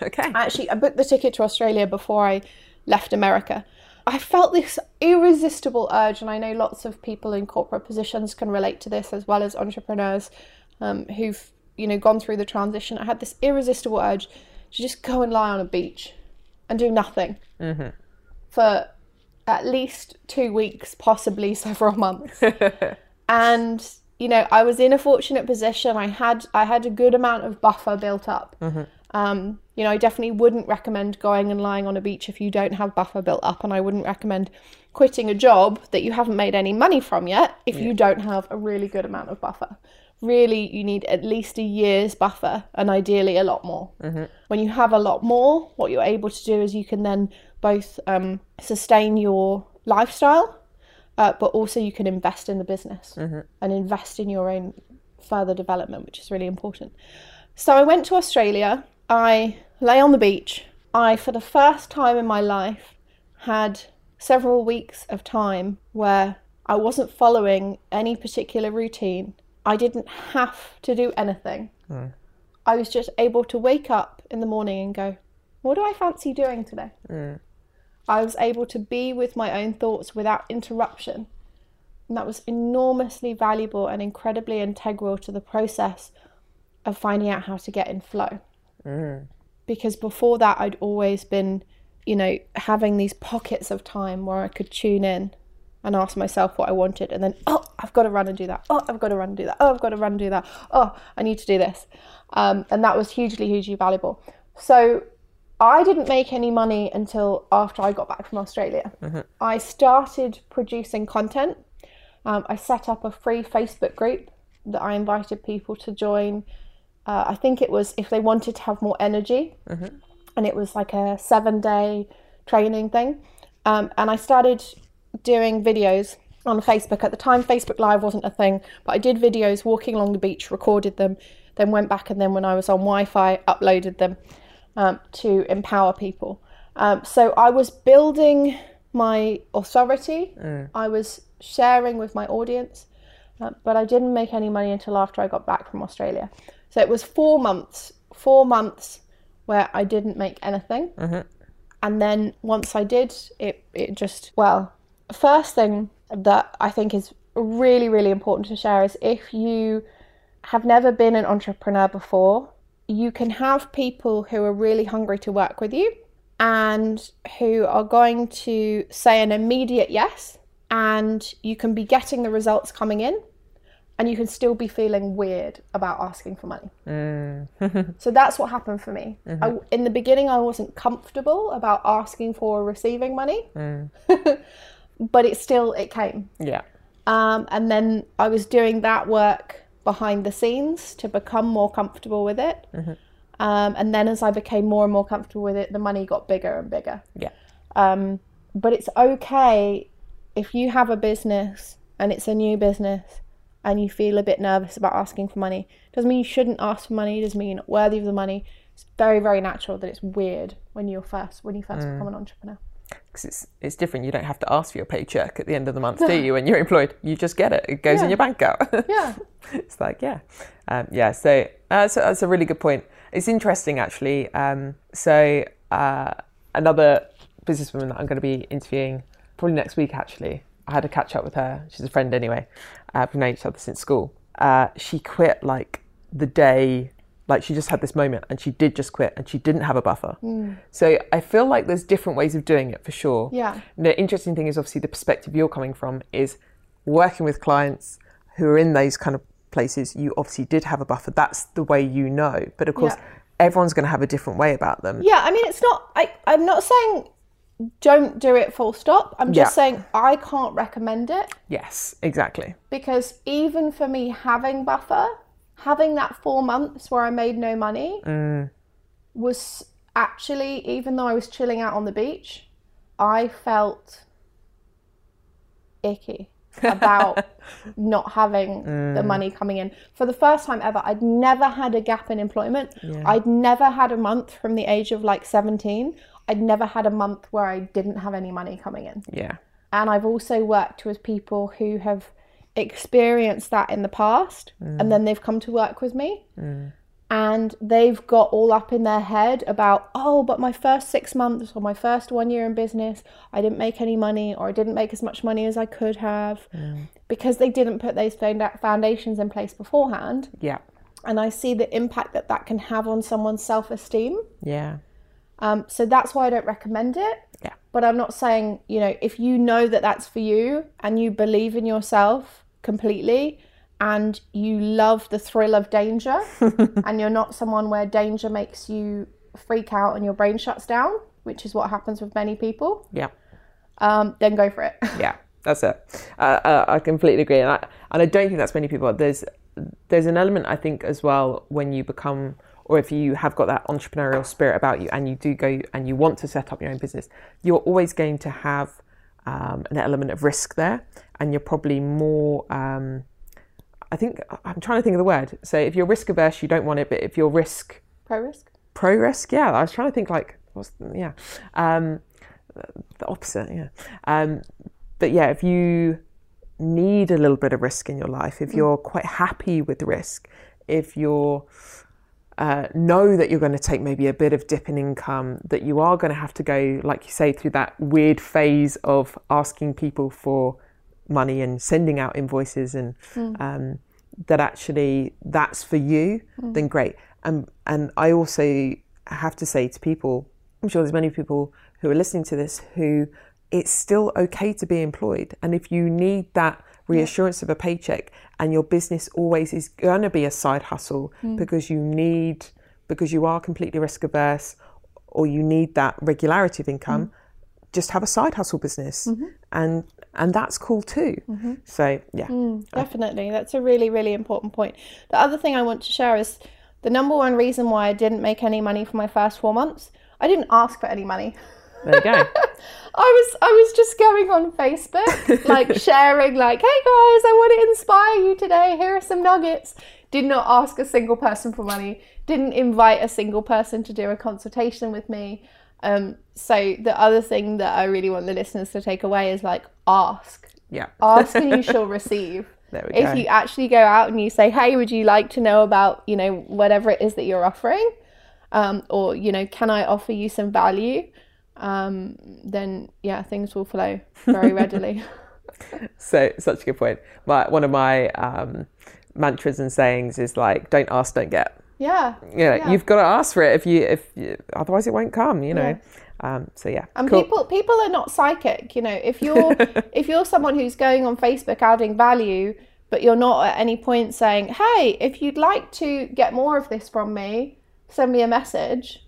Okay. Actually, I booked the ticket to Australia before I left America. I felt this irresistible urge, and I know lots of people in corporate positions can relate to this, as well as entrepreneurs um, who've you know gone through the transition. I had this irresistible urge to just go and lie on a beach and do nothing for at least two weeks, possibly several months. and you know, I was in a fortunate position. I had I had a good amount of buffer built up. Um, you know, I definitely wouldn't recommend going and lying on a beach if you don't have buffer built up, and I wouldn't recommend quitting a job that you haven't made any money from yet if you don't have a really good amount of buffer. Really, you need at least a year's buffer, and ideally a lot more. When you have a lot more, what you're able to do is you can then both um, sustain your lifestyle, uh, but also you can invest in the business and invest in your own further development, which is really important. So I went to Australia. I lay on the beach. I, for the first time in my life, had several weeks of time where I wasn't following any particular routine. I didn't have to do anything. Hmm. I was just able to wake up in the morning and go, What do I fancy doing today? Hmm. I was able to be with my own thoughts without interruption. And that was enormously valuable and incredibly integral to the process of finding out how to get in flow. Hmm. Because before that, I'd always been, you know, having these pockets of time where I could tune in and ask myself what I wanted, and then, oh, I've got to run and do that. Oh, I've got to run and do that. Oh, I've got to run and do that. Oh, I need to do this. Um, and that was hugely, hugely valuable. So I didn't make any money until after I got back from Australia. I started producing content. Um, I set up a free Facebook group that I invited people to join. Uh, I think it was if they wanted to have more energy, and it was like a seven day training thing. Um, and I started doing videos on Facebook. At the time, Facebook Live wasn't a thing, but I did videos walking along the beach, recorded them, then went back, and then when I was on Wi Fi, uploaded them um, to empower people. Um, so I was building my authority, I was sharing with my audience, uh, but I didn't make any money until after I got back from Australia. So it was four months, four months where I didn't make anything. And then once I did, it, it just, well, first thing that I think is really, really important to share is if you have never been an entrepreneur before, you can have people who are really hungry to work with you and who are going to say an immediate yes, and you can be getting the results coming in, and you can still be feeling weird about asking for money. Mm. so that's what happened for me. Mm-hmm. I, in the beginning, I wasn't comfortable about asking for or receiving money, mm. but it still it came. Yeah. Um, and then I was doing that work behind the scenes to become more comfortable with it. Um, and then as I became more and more comfortable with it, the money got bigger and bigger. Yeah. Um, but it's okay if you have a business and it's a new business and you feel a bit nervous about asking for money. Doesn't mean you shouldn't ask for money. Doesn't mean you're not worthy of the money. It's very, very natural that it's weird when you're first when you first become an entrepreneur. Because it's it's different. You don't have to ask for your paycheck at the end of the month, do you? When you're employed, you just get it. It goes in your bank account. Yeah. it's like yeah, um, yeah. So uh, so that's a really good point. It's interesting actually. Um, so uh, another businesswoman that I'm going to be interviewing probably next week. Actually, I had a catch up with her. She's a friend anyway. Uh, we've known each other since school. Uh, she quit like the day. Like she just had this moment and she did just quit and she didn't have a buffer. Hmm. So I feel like there's different ways of doing it for sure. Yeah. The interesting thing is obviously the perspective you're coming from is working with clients who are in those kind of places. You obviously did have a buffer. That's the way you know. But of course, Yeah. everyone's going to have a different way about them. Yeah, I mean, it's not. I, I'm not saying don't do it full stop. I'm just Yeah. saying I can't recommend it Yes, exactly. because even for me, having buffer, having that four months where I made no money mm. was actually, even though I was chilling out on the beach, I felt icky. about not having the mm. money coming in. For the first time ever, I'd never had a gap in employment. I'd never had a month from the age of like 17. I'd never had a month where I didn't have any money coming in. Yeah. And I've also worked with people who have experienced that in the past and mm. then they've come to work with me mm. and they've got all up in their head about, oh, but my first six months or my first one year in business, I didn't make any money or I didn't make as much money as I could have mm. because they didn't put those founda- foundations in place beforehand. Yeah. And I see the impact that that can have on someone's self esteem. Yeah. Um, so that's why I don't recommend it. Yeah. But I'm not saying, you know, if you know that that's for you and you believe in yourself completely and you love the thrill of danger and you're not someone where danger makes you freak out and your brain shuts down, which is what happens with many people, Yeah. um, then go for it. Yeah, that's it. Uh, uh, I completely agree, and I and I don't think that's many people. There's there's an element I think as well when you become or if you have got that entrepreneurial spirit about you and you do go and you want to set up your own business, you're always going to have um, an element of risk there, and you're probably more. Um, I think I'm trying to think of the word. So if you're risk averse, you don't want it, but if you're risk Pro risk. pro risk, yeah, I was trying to think like what's yeah, um, the opposite, yeah. Um, but yeah, if you need a little bit of risk in your life, if you're quite happy with risk, if you're uh, know that you're going to take maybe a bit of dip in income, that you are going to have to go, like you say, through that weird phase of asking people for money and sending out invoices, and um, that actually that's for you, then great. And and I also have to say to people, I'm sure there's many people who are listening to this who it's still okay to be employed, and if you need that reassurance of a paycheck and your business always is going to be a side hustle hmm. because you need because you are completely risk averse or you need that regularity of income hmm. just have a side hustle business mm-hmm. and and that's cool too mm-hmm. so yeah mm, Definitely. That's a really, really important point. The other thing I want to share is the number one reason why I didn't make any money for my first four months. I didn't ask for any money. there you go I was I was just going on Facebook, like sharing, like, "Hey guys, I want to inspire you today. Here are some nuggets." Did not ask a single person for money. Didn't invite a single person to do a consultation with me. Um, so the other thing that I really want the listeners to take away is like, ask, yeah ask, and you shall receive. There we if go. you actually go out and you say, "Hey, would you like to know about you know whatever it is that you're offering?" Um, or you know, can I offer you some value? Um, then yeah, things will flow very readily. so such a good point my one of my um, mantras and sayings is like don't ask don't get yeah, you know Yeah. you've got to ask for it if you if you, otherwise it won't come you know um, so yeah and cool. people people are not psychic. You know, if you're if you're someone who's going on Facebook adding value, but you're not at any point saying, "Hey, if you'd like to get more of this from me, send me a message."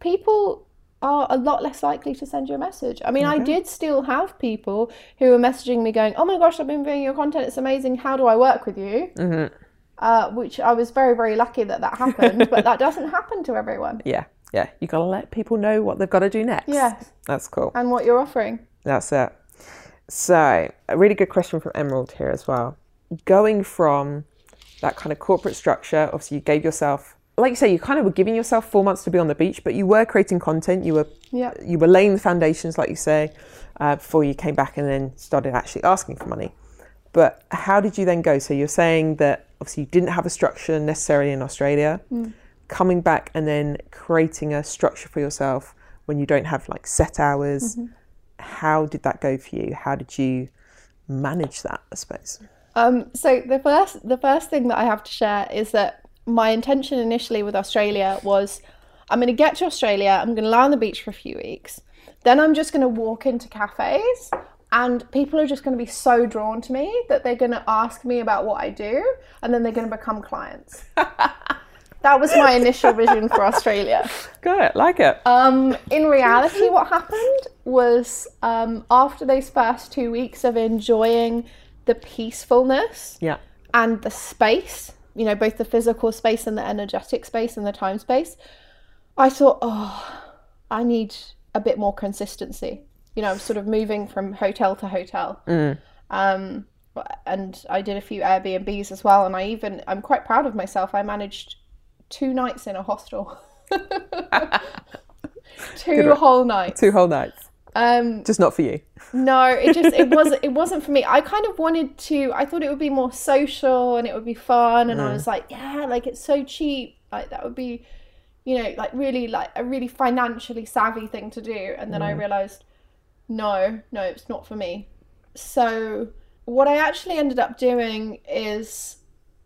People are a lot less likely to send you a message. I mean, I did still have people who were messaging me going, "Oh my gosh, I've been viewing your content. It's amazing. How do I work with you?" Mm-hmm. Uh, which I was very, very lucky that that happened, but that doesn't happen to everyone. yeah yeah you got to let people know what they've got to do next Yes. that's cool And what you're offering. That's it. So, a really good question from Emerald here as well. Going from that kind of corporate structure, obviously, you gave yourself, like you say, you kind of were giving yourself four months to be on the beach, but you were creating content. You were, Yeah. you were laying the foundations, like you say, uh, before you came back and then started actually asking for money. But how did you then go? So you're saying that obviously you didn't have a structure necessarily in Australia, coming back and then creating a structure for yourself when you don't have like set hours. How did that go for you? How did you manage that? I suppose. Um, so the first the first thing that I have to share is that my intention initially with Australia was I'm going to get to Australia, I'm going to lie on the beach for a few weeks. Then I'm just going to walk into cafes and people are just going to be so drawn to me that they're going to ask me about what I do and then they're going to become clients. that was my initial vision for Australia. Got it. Like it. Um, in reality, what happened was um, after those first two weeks of enjoying the peacefulness yeah. and the space, you know, both the physical space and the energetic space and the time space, I thought, oh, I need a bit more consistency. You know, I'm sort of moving from hotel to hotel. Um, and I did a few Airbnbs as well. And I even, I'm quite proud of myself. I managed two nights in a hostel. two whole nights. Two whole nights. Um, Just not for you. no, it just it wasn't it wasn't for me. I kind of wanted to. I thought it would be more social and it would be fun, and I was like, yeah, like it's so cheap. Like that would be, you know, like really like a really financially savvy thing to do. And then I realized, no, no, it's not for me. So what I actually ended up doing is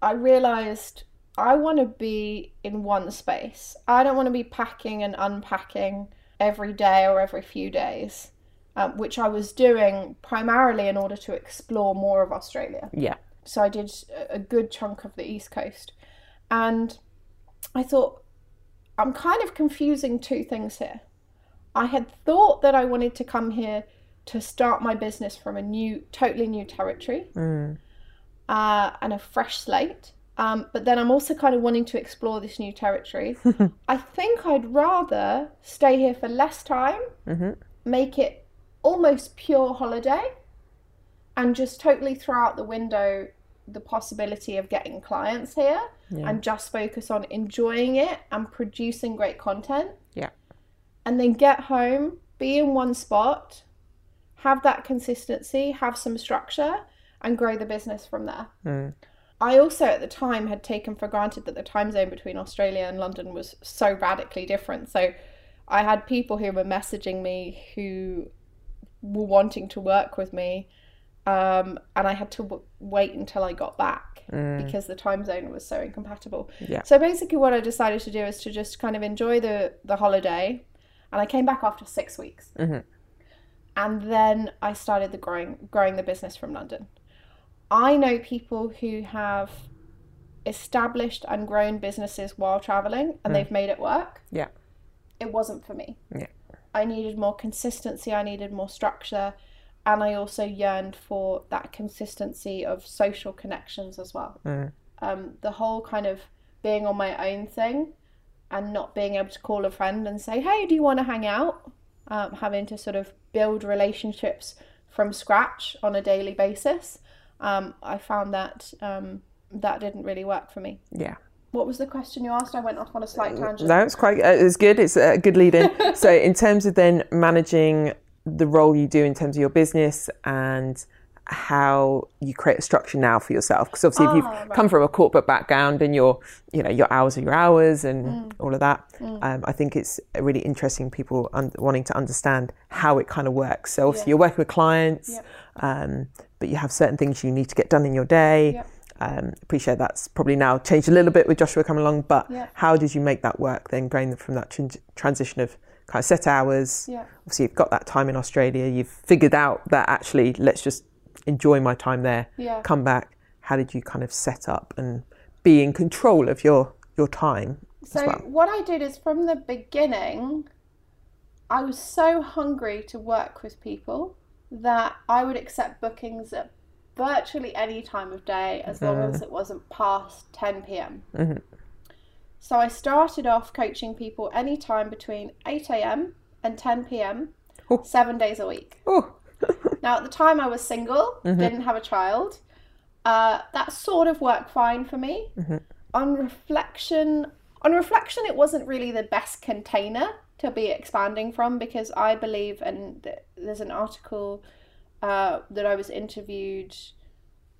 I realized I want to be in one space. I don't want to be packing and unpacking every day or every few days, um, which I was doing primarily in order to explore more of Australia. Yeah. So I did a- good chunk of the East Coast. And I thought, I'm kind of confusing two things here. I had thought that I wanted to come here to start my business from a new, totally new territory uh, and a fresh slate. Um, but then I'm also kind of wanting to explore this new territory. I think I'd rather stay here for less time, make it almost pure holiday, and just totally throw out the window the possibility of getting clients here and just focus on enjoying it and producing great content Yeah. and then get home, be in one spot, have that consistency, have some structure, and grow the business from there. I also at the time had taken for granted that the time zone between Australia and London was so radically different. So I had people who were messaging me who were wanting to work with me, um, and I had to w- wait until I got back because the time zone was so incompatible. Yeah. So basically, what I decided to do is to just kind of enjoy the the holiday, and I came back after six weeks, and then I started the growing growing the business from London. I know people who have established and grown businesses while traveling, and they've made it work. Yeah. It wasn't for me. Yeah. I needed more consistency, I needed more structure, and I also yearned for that consistency of social connections as well. Um, the whole kind of being on my own thing and not being able to call a friend and say, hey, do you want to hang out? Um, having to sort of build relationships from scratch on a daily basis. Um, I found that um, that didn't really work for me. Yeah. What was the question you asked? I went off on a slight tangent. No, it's quite. Uh, it's good. It's a good lead in. so, in terms of then managing the role you do in terms of your business and how you create a structure now for yourself, because obviously, if Ah, you've right. come from a corporate background and your, you know, your hours are your hours and Mm. all of that, um, I think it's really interesting. People un- wanting to understand how it kind of works. So, obviously, Yeah. you're working with clients, um, but you have certain things you need to get done in your day. Yep. Um, appreciate that's probably now changed a little bit with Joshua coming along, but Yeah. how did you make that work then, going from that tran- transition of kind of set hours? Yeah. Obviously, you've got that time in Australia, you've figured out that actually, let's just enjoy my time there, Yeah. come back. How did you kind of set up and be in control of your, your time So well? what I did is from the beginning, I was so hungry to work with people that I would accept bookings at virtually any time of day as long as uh-huh. it wasn't past 10 p.m. Mm-hmm. So I started off coaching people anytime between 8 a.m. and 10 p.m. Oh. seven days a week. Now, at the time, I was single, mm-hmm. didn't have a child. Uh, that sort of worked fine for me. Mm-hmm. On reflection, on reflection, it wasn't really the best container to be expanding from because I believe, and th- there's an article uh, that I was interviewed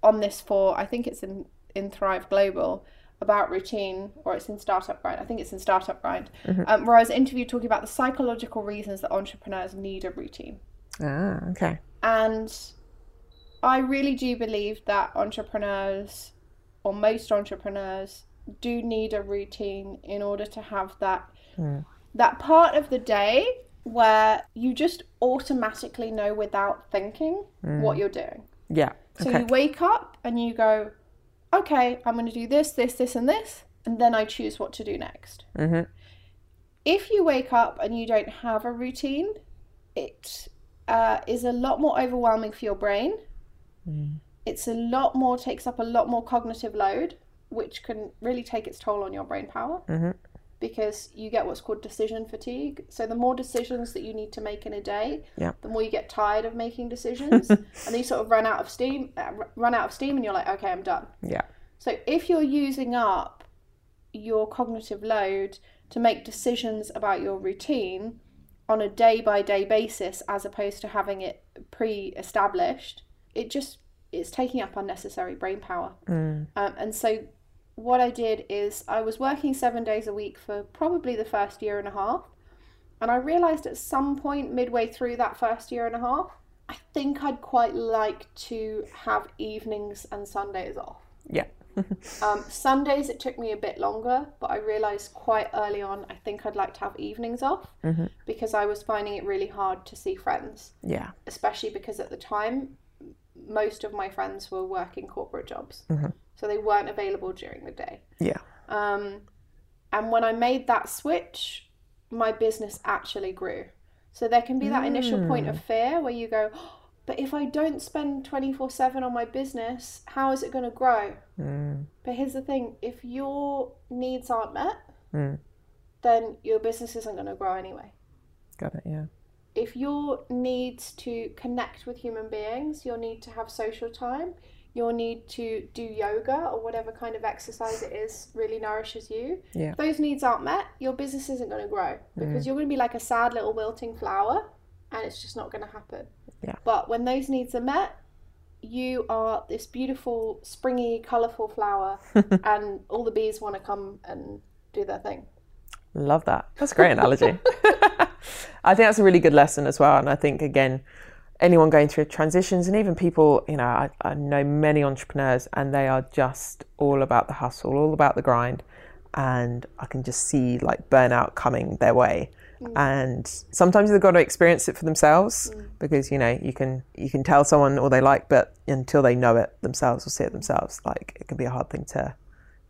on this for. I think it's in in Thrive Global about routine, or it's in Startup Grind. I think it's in Startup Grind, um, where I was interviewed talking about the psychological reasons that entrepreneurs need a routine. ah, okay. And I really do believe that entrepreneurs, or most entrepreneurs, do need a routine in order to have that that part of the day where you just automatically know without thinking what you're doing. Yeah. So okay. you wake up and you go, okay, I'm going to do this, this, this, and this, and then I choose what to do next. Mhm. If you wake up and you don't have a routine, it uh, is a lot more overwhelming for your brain. It's a lot more, takes up a lot more cognitive load, which can really take its toll on your brain power. Because you get what's called decision fatigue. So the more decisions that you need to make in a day, Yeah. the more you get tired of making decisions, and then you sort of run out of steam. Uh, run out of steam, and you're like, okay, I'm done. Yeah. So if you're using up your cognitive load to make decisions about your routine on a day by day basis as opposed to having it pre established, it just it's taking up unnecessary brain power. Um, and so what I did is I was working seven days a week for probably the first year and a half. And I realized at some point midway through that first year and a half, I think I'd quite like to have evenings and Sundays off. Yeah. Um, Sundays it took me a bit longer, but I realised quite early on I think I'd like to have evenings off because I was finding it really hard to see friends, Yeah. especially because at the time most of my friends were working corporate jobs, so they weren't available during the day. Yeah. Um, and when I made that switch, my business actually grew. So there can be that initial point of mm. fear where you go, "Oh, but if I don't spend 24 7 on my business, how is it going to grow? Mm. But here's the thing if your needs aren't met, mm. then your business isn't going to grow anyway. Got it. Yeah. If your needs to connect with human beings, your need to have social time, your need to do yoga or whatever kind of exercise it is really nourishes you. Yeah. Those needs aren't met, your business isn't going to grow because mm. you're going to be like a sad little wilting flower and it's just not going to happen. Yeah. But when those needs are met, you are this beautiful, springy, colourful flower and all the bees want to come and do their thing. Love that. That's a great analogy. I think that's a really good lesson as well. And I think, again, anyone going through transitions and even people, you know, I, I know many entrepreneurs and they are just all about the hustle, all about the grind. And I can just see like burnout coming their way. Mm. And sometimes they've got to experience it for themselves mm. because you know you can you can tell someone all they like, but until they know it themselves or see it themselves, like it can be a hard thing to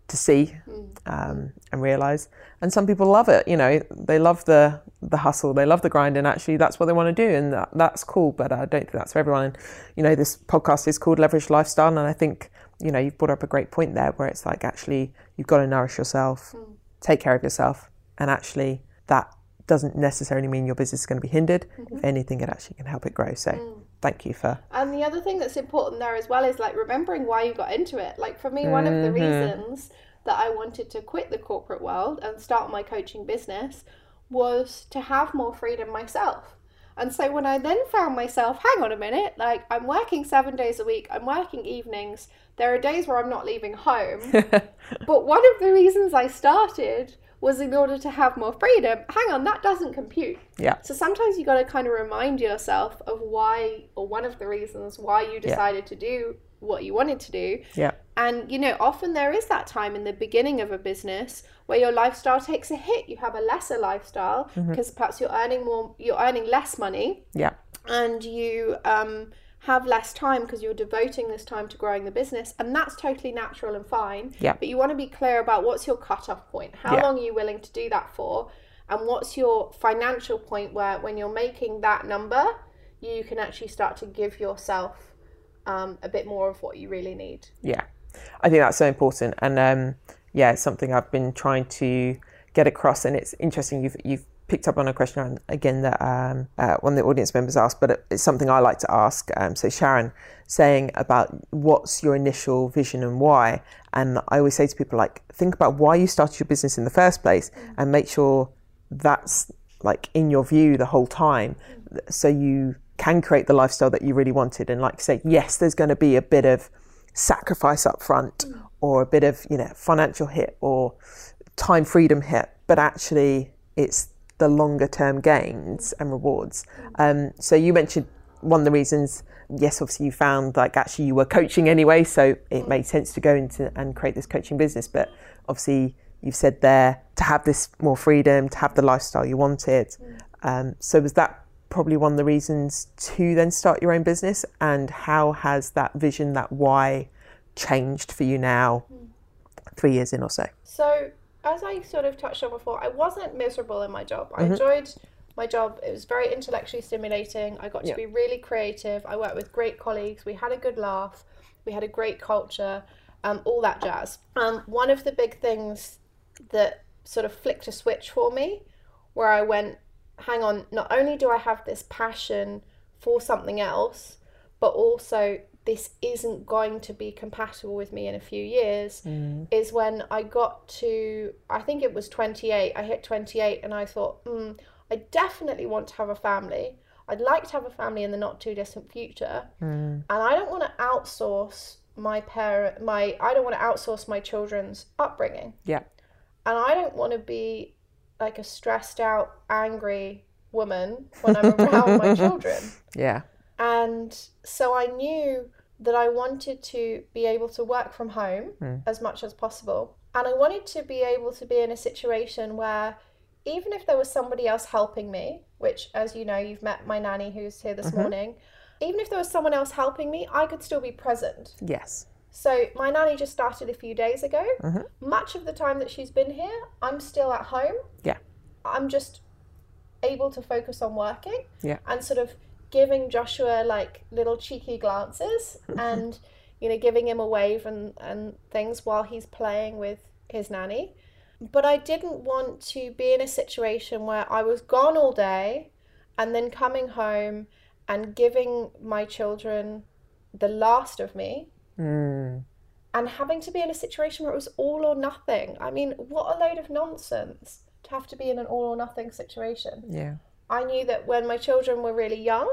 to see mm. um, and realize. And some people love it. You know, they love the the hustle, they love the grind, and actually that's what they want to do, and that, that's cool. But I don't think that's for everyone. And you know, this podcast is called Leverage Lifestyle, and I think you know you've brought up a great point there, where it's like actually you've got to nourish yourself, mm. take care of yourself, and actually that doesn't necessarily mean your business is going to be hindered. Mm-hmm. If anything, it actually can help it grow. So mm. Thank you for And the other thing that's important there as well is like remembering why you got into it. Like for me, one of the mm-hmm. reasons that I wanted to quit the corporate world and start my coaching business was to have more freedom myself. And so when I then found myself, hang on a minute, like I'm working seven days a week, I'm working evenings, there are days where I'm not leaving home. but one of the reasons I started was in order to have more freedom. Hang on, that doesn't compute. yeah, So sometimes you got to kind of remind yourself of why, or one of the reasons why you decided to do what you wanted to do. yeah, And you know, often there is that time in the beginning of a business where your lifestyle takes a hit. You have a lesser lifestyle because perhaps you're earning more, you're earning less money, yeah, and you um, have less time because you're devoting this time to growing the business, and that's totally natural and fine. Yeah. But you want to be clear about what's your cutoff point. How Yeah. long are you willing to do that for? And what's your financial point where when you're making that number, you can actually start to give yourself um, a bit more of what you really need. yeah. I think that's so important, and um, yeah, it's something I've been trying to get across. And it's interesting you've you've picked up on a question again that um, uh, one of the audience members asked, but it's something I like to ask. Um, so Sharon saying about what's your initial vision and why, and I always say to people like think about why you started your business in the first place, and make sure that's like in your view the whole time, so you can create the lifestyle that you really wanted. And like say, yes, there's going to be a bit of sacrifice up front or a bit of you know financial hit or time freedom hit but actually it's the longer term gains and rewards. Um, so you mentioned one of the reasons yes obviously you found like actually you were coaching anyway so it made sense to go into and create this coaching business but obviously you've said there to have this more freedom to have the lifestyle you wanted. Um, so was that probably one of the reasons to then start your own business? And how has that vision that why changed for you now three years in or so? So, as I sort of touched on before, I wasn't miserable in my job. I enjoyed my job. It was very intellectually stimulating. I got to Yeah. be really creative. I worked with great colleagues. We had a good laugh. We had a great culture. Um, all that jazz. Um, one of the big things that sort of flicked a switch for me where I went, hang on, not only do I have this passion for something else, but also this isn't going to be compatible with me in a few years mm. is when I got to, I think it was 28. I hit 28 and I thought, mm, I definitely want to have a family. I'd like to have a family in the not too distant future. Mm. And I don't want to outsource my parent, my, I don't want to outsource my children's upbringing. Yeah. And I don't want to be like a stressed out, angry woman when I'm around my children. Yeah. And so I knew that I wanted to be able to work from home mm. as much as possible. And I wanted to be able to be in a situation where even if there was somebody else helping me, which, as you know, you've met my nanny who's here this mm-hmm. morning, even if there was someone else helping me, I could still be present. Yes. So my nanny just started a few days ago. Mm-hmm. Much of the time that she's been here, I'm still at home. Yeah. I'm just able to focus on working. Yeah. And sort of giving Joshua like little cheeky glances and you know giving him a wave and and things while he's playing with his nanny. But I didn't want to be in a situation where I was gone all day and then coming home and giving my children the last of me. Mm. And having to be in a situation where it was all or nothing. I mean, what a load of nonsense to have to be in an all or nothing situation. Yeah. I knew that when my children were really young,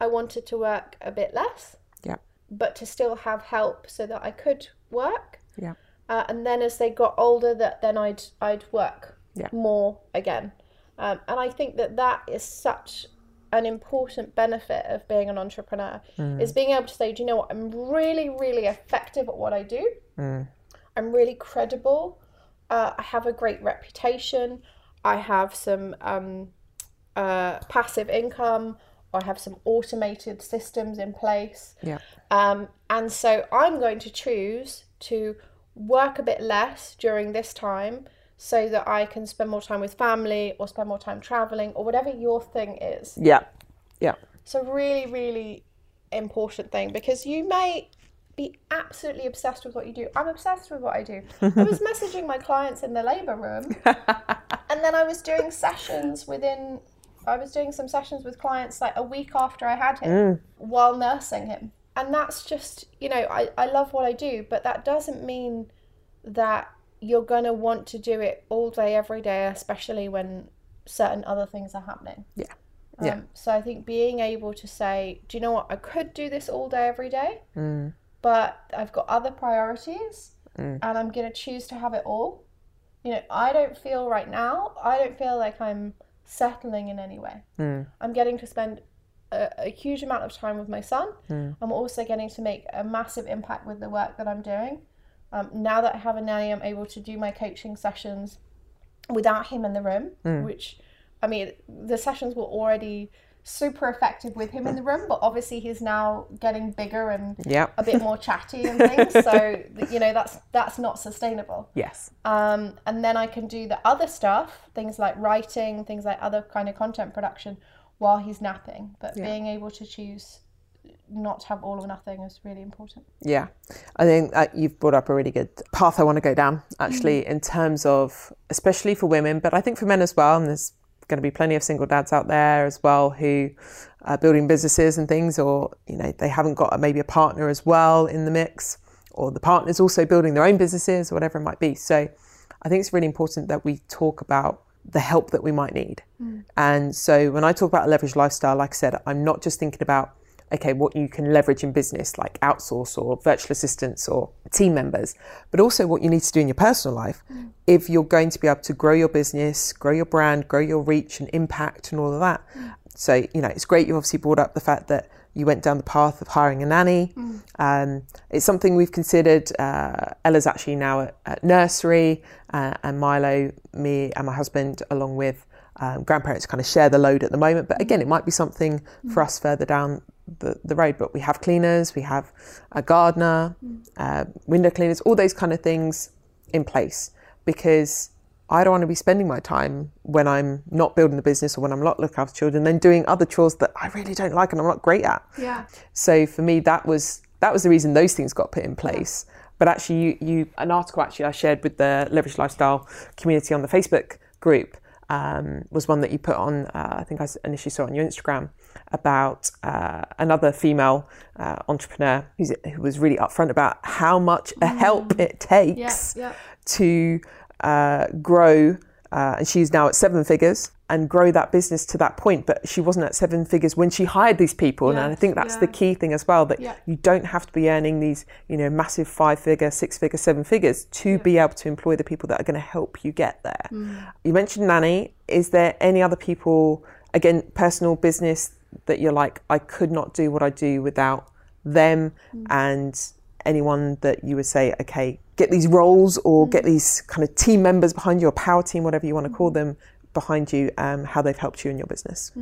I wanted to work a bit less. Yeah. But to still have help so that I could work. Yeah. Uh, and then as they got older, that then I'd I'd work yeah. more again. Um, and I think that that is such an important benefit of being an entrepreneur mm. is being able to say, do you know what? I'm really, really effective at what I do. Mm. I'm really credible. Uh, I have a great reputation. I have some um, uh, passive income. I have some automated systems in place. Yeah. Um, and so I'm going to choose to work a bit less during this time so that I can spend more time with family or spend more time traveling or whatever your thing is. Yeah. Yeah. So really, really important thing because you may be absolutely obsessed with what you do. I'm obsessed with what I do. I was messaging my clients in the labour room and then I was doing sessions within I was doing some sessions with clients like a week after I had him mm. while nursing him. And that's just, you know, I, I love what I do, but that doesn't mean that you're going to want to do it all day, every day, especially when certain other things are happening. Yeah. Um, yeah. So I think being able to say, do you know what? I could do this all day, every day, mm. but I've got other priorities mm. and I'm going to choose to have it all. You know, I don't feel right now, I don't feel like I'm settling in any way. Mm. I'm getting to spend a, a, huge amount of time with my son. Mm. I'm also getting to make a massive impact with the work that I'm doing. Um, now that I have a nanny, I'm able to do my coaching sessions without him in the room, mm. which, I mean, the sessions were already super effective with him in the room, but obviously he's now getting bigger and yep. a bit more chatty and things. so you know that's that's not sustainable. Yes. Um, and then I can do the other stuff, things like writing, things like other kind of content production, while he's napping. But yeah. being able to choose not have all or nothing is really important. Yeah, I think uh, you've brought up a really good path I want to go down actually mm-hmm. in terms of especially for women, but I think for men as well. And there's going to be plenty of single dads out there as well who are building businesses and things, or you know they haven't got a, maybe a partner as well in the mix, or the partner's also building their own businesses, or whatever it might be. So I think it's really important that we talk about the help that we might need. Mm. And so when I talk about a leveraged lifestyle, like I said, I'm not just thinking about okay, what you can leverage in business, like outsource or virtual assistants or team members, but also what you need to do in your personal life mm. if you're going to be able to grow your business, grow your brand, grow your reach and impact and all of that. Mm. So, you know, it's great you obviously brought up the fact that you went down the path of hiring a nanny. Mm. Um, it's something we've considered. Uh, Ella's actually now at, at nursery, uh, and Milo, me, and my husband, along with um, grandparents, kind of share the load at the moment. But again, it might be something mm. for us further down the, the road, but we have cleaners, we have a gardener, mm. uh, window cleaners, all those kind of things in place because I don't want to be spending my time when I'm not building the business or when I'm not looking after children, then doing other chores that I really don't like and I'm not great at. Yeah. So for me, that was that was the reason those things got put in place. But actually, you, you an article actually I shared with the Leverage Lifestyle community on the Facebook group um, was one that you put on. Uh, I think I initially saw it on your Instagram about uh, another female uh, entrepreneur who's, who was really upfront about how much a help it takes Yeah, yeah. to uh, grow. Uh, and she's now at seven figures and grow that business to that point. But she wasn't at seven figures when she hired these people. and I think that's the key thing as well that Yeah. you don't have to be earning these, you know, massive five figure, six figure, seven figures to be able to employ the people that are going to help you get there. You mentioned nanny. Is there any other people, again, personal business that you're like, I could not do what I do without them and anyone that you would say, okay, get these roles or get these kind of team members behind you or power team, whatever you want to call them, behind you, um, how they've helped you in your business?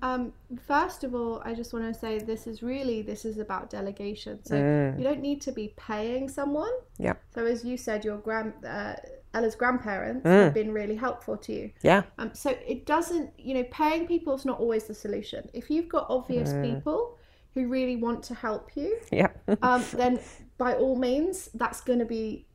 Um, first of all, I just want to say this is really this is about delegation. So you don't need to be paying someone. Yeah. So as you said, your grand uh, Ella's grandparents have been really helpful to you. Yeah. Um, so it doesn't, you know, paying people is not always the solution. If you've got obvious people who really want to help you, Yeah. um, then by all means, that's going to be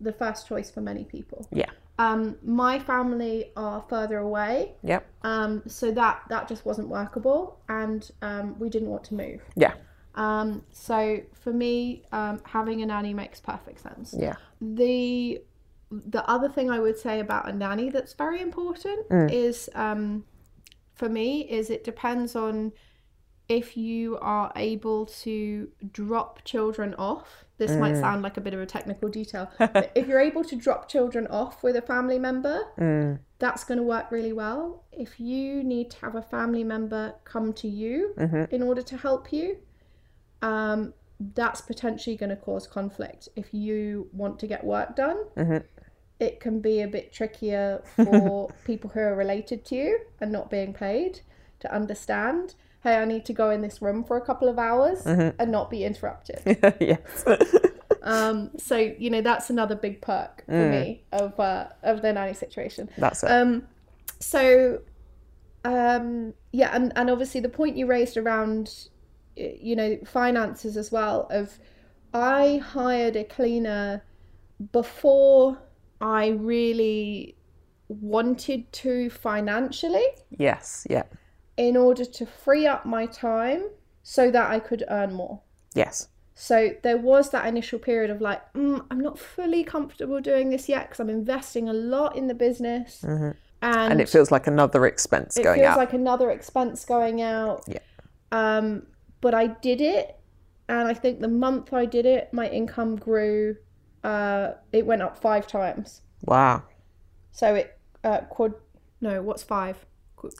the first choice for many people. yeah. Um, my family are further away, Yep. um, so that that just wasn't workable, and um, we didn't want to move. Yeah. Um, so for me, um, having a nanny makes perfect sense. Yeah. The the other thing I would say about a nanny that's very important mm. is um, for me is it depends on if you are able to drop children off. This might mm. sound like a bit of a technical detail, but if you're able to drop children off with a family member, mm. that's going to work really well. If you need to have a family member come to you mm-hmm. in order to help you, um, that's potentially going to cause conflict. If you want to get work done, mm-hmm. It can be a bit trickier for people who are related to you and not being paid to understand. Hey, I need to go in this room for a couple of hours and not be interrupted. yes. um, so you know that's another big perk for me of uh, of the nanny situation. That's it. Um, so, um, yeah, and, and obviously the point you raised around, you know, finances as well. Of, I hired a cleaner before I really wanted to financially yes. Yeah. in order to free up my time so that I could earn more. Yes. So there was that initial period of like, mm, I'm not fully comfortable doing this yet because I'm investing a lot in the business, and, And it feels like another expense it going feels out. like another expense going out. Yeah. Um, but I did it, and I think the month I did it, my income grew. Uh, it went up five times. wow. So it uh, quad. No, what's five? Qu-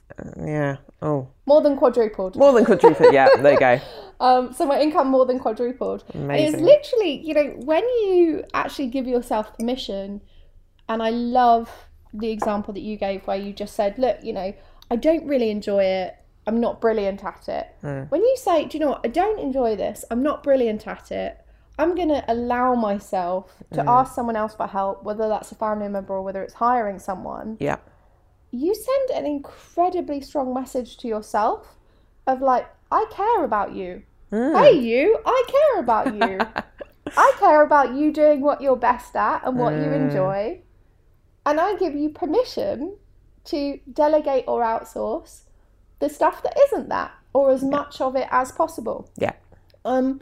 Yeah. Oh, More than quadrupled. more than quadrupled. yeah. There you go. Um, so my income more than quadrupled. And It's literally, you know, when you actually give yourself permission, and I love the example that you gave where you just said, look, you know, I don't really enjoy it. I'm not brilliant at it. When you say, do you know what, I don't enjoy this, I'm not brilliant at it, I'm going to allow myself to mm. ask someone else for help, whether that's a family member or whether it's hiring someone Yeah. you send an incredibly strong message to yourself of like, I care about you. Mm. Hey, you, I care about you. I care about you doing what you're best at and what you mm. enjoy. And I give you permission to delegate or outsource the stuff that isn't that or as much of it as possible. Yeah. Um,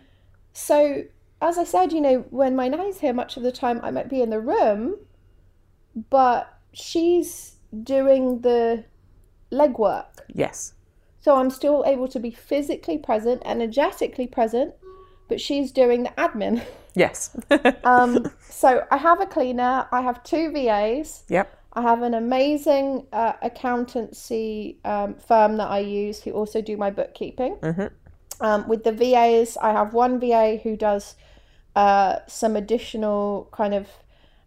so as I said, you know, when my nanny's here, much of the time I might be in the room, but she's doing the legwork. Yes. So I'm still able to be physically present, energetically present, but she's doing the admin. Yes. Um, so I have a cleaner, I have two VAs, yep. I have an amazing uh, accountancy um, firm that I use who also do my bookkeeping. Um, with the VAs, I have one VA who does uh, some additional kind of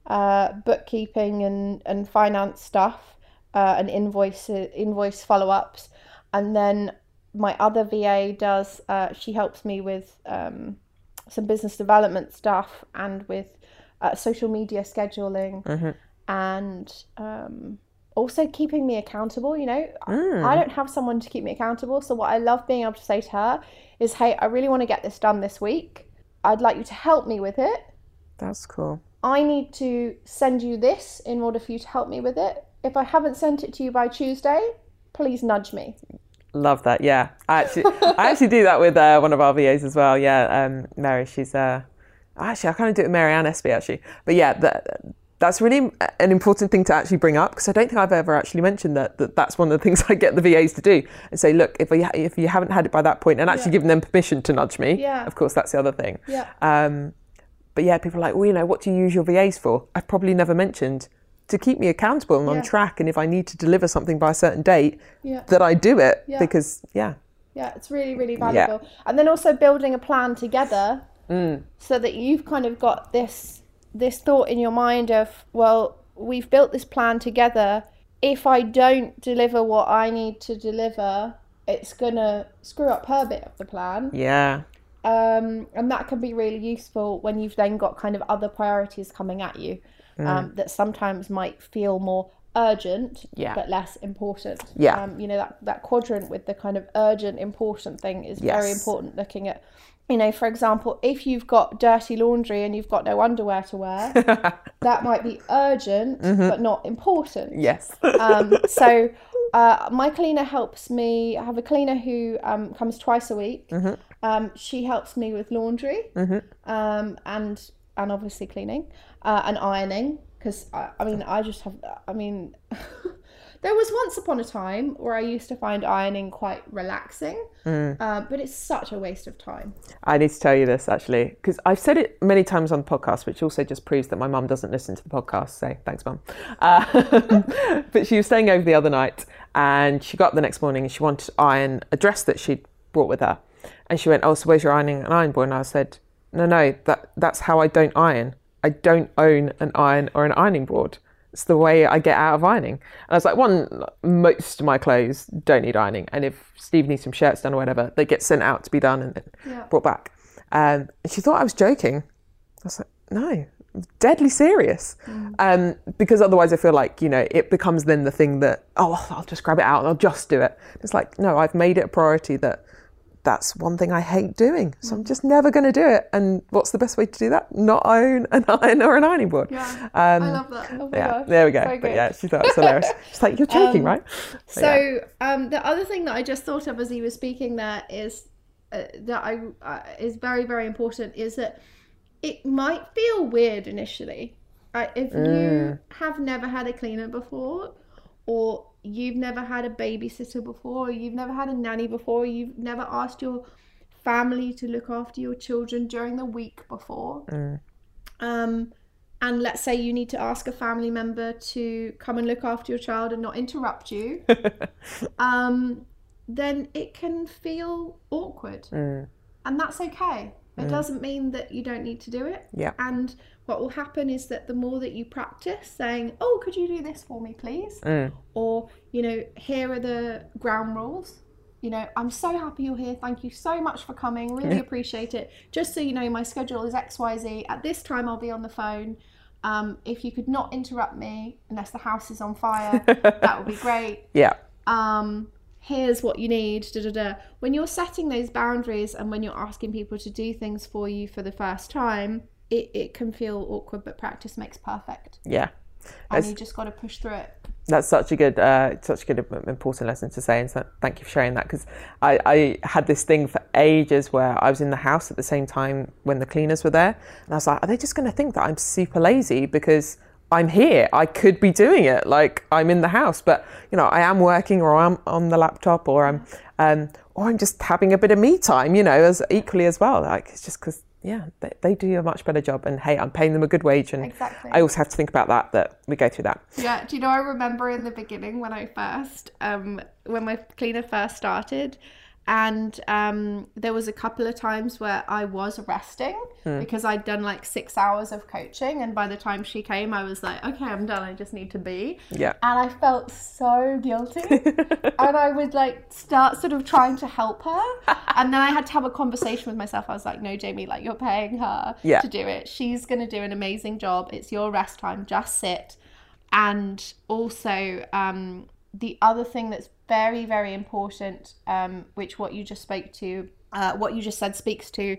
uh, bookkeeping and, and finance stuff uh, and invoice invoice follow ups, and then my other VA does. Uh, she helps me with um, some business development stuff and with uh, social media scheduling and um, also keeping me accountable. You know, I don't have someone to keep me accountable. So, what I love being able to say to her is, Hey, I really want to get this done this week. I'd like you to help me with it. That's cool. I need to send you this in order for you to help me with it. If I haven't sent it to you by Tuesday, please nudge me. Love that. Yeah, I actually, I actually do that with uh, one of our VAs as well. Yeah, um, Mary. She's uh, actually I kind of do it with Mary Ann Espy actually. But yeah, that's really an important thing to actually bring up because I don't think I've ever actually mentioned that, that that's one of the things I get the VAs to do and say, look, if you if you haven't had it by that point, and actually Yeah. giving them permission to nudge me. Yeah. Of course, that's the other thing. Yeah. Um, but yeah, people are like, well, you know, what do you use your VAs for? I've probably never mentioned to keep me accountable and Yeah. on track. And if I need to deliver something by a certain date, Yeah. that I do it Yeah. because yeah, Yeah, it's really, really valuable. And then also building a plan together so that you've kind of got this this thought in your mind of, well, we've built this plan together. If I don't deliver what I need to deliver, it's gonna screw up her bit of the plan. yeah, um, and that can be really useful when you've then got kind of other priorities coming at you um, that sometimes might feel more urgent Yeah. but less important Yeah. um, you know that, that quadrant with the kind of urgent important thing is very important looking at you know for example if you've got dirty laundry and you've got no underwear to wear that might be urgent but not important yes, um, so uh, my cleaner helps me. I have a cleaner who um, comes twice a week. Um, she helps me with laundry um, and and obviously cleaning uh, and ironing because I, I mean I just have. I mean. There was once upon a time where I used to find ironing quite relaxing, uh, but it's such a waste of time. I need to tell you this actually because I've said it many times on the podcast, which also just proves that my mum doesn't listen to the podcast. So thanks, mum. Uh, but she was staying over the other night, and she got up the next morning and she wanted to iron a dress that she'd brought with her, and she went, "Oh, so where's your ironing and iron board?" And I said, "No, no, that that's how I don't iron. I don't own an iron or an ironing board." It's the way I get out of ironing. And I was like, one, most of my clothes don't need ironing. And if Steve needs some shirts done or whatever, they get sent out to be done and then Yeah. brought back. Um, and she thought I was joking. I was like, no, deadly serious. Um, because otherwise I feel like, you know, it becomes then the thing that, oh, I'll just grab it out and I'll just do it. It's like, no, I've made it a priority that that's one thing I hate doing. So I'm just never going to do it. And what's the best way to do that? Not own an iron or an ironing board. Yeah, Um, I love that. Oh yeah, gosh, there we go. so but yeah, she thought it was hilarious. She's like, you're joking, right? But yeah. So um, the other thing that I just thought of as he was speaking there is uh, that I uh, is very very important is that it might feel weird initially uh, if Mm. you have never had a cleaner before or you've never had a babysitter before or you've never had a nanny before you've never asked your family to look after your children during the week before Mm. um, and let's say you need to ask a family member to come and look after your child and not interrupt you, um, then it can feel awkward. Mm. And that's okay. It doesn't mean that you don't need to do it. Yeah. And what will happen is that the more that you practice saying, Oh, could you do this for me, please? Mm. Or, you know, here are the ground rules. You know, I'm so happy you're here. Thank you so much for coming. Really appreciate it. Just so you know, my schedule is XYZ. At this time, I'll be on the phone. Um, if you could not interrupt me unless the house is on fire, that would be great. yeah. Um, here's what you need. Da, da, da. When you're setting those boundaries and when you're asking people to do things for you for the first time, it, it can feel awkward, but practice makes perfect. Yeah. And That's- you just got to push through it. That's such a good, uh, such a good important lesson to say, and so thank you for sharing that. Because I, I had this thing for ages where I was in the house at the same time when the cleaners were there, and I was like, are they just going to think that I'm super lazy because I'm here? I could be doing it, like I'm in the house, but you know, I am working, or I'm on the laptop, or I'm, um, or I'm just having a bit of me time, you know, as equally as well. Like it's just because. Yeah, they, they do a much better job, and hey, I'm paying them a good wage, and Exactly. I also have to think about that. That we go through that. Yeah, do you know? I remember in the beginning when I first, um, when my cleaner first started, and um, there was a couple of times where I was resting because I'd done like six hours of coaching, and by the time she came, I was like, okay, I'm done. I just need to be. Yeah. And I felt so guilty, and I would like start sort of trying to help her, and then I had to have a conversation with myself. I was like, no, Jaimie, like you're paying her Yeah. to do it. She's gonna do an amazing job. It's your rest time. Just sit and also um, the other thing that's very very important um, which what you just spoke to uh, what you just said speaks to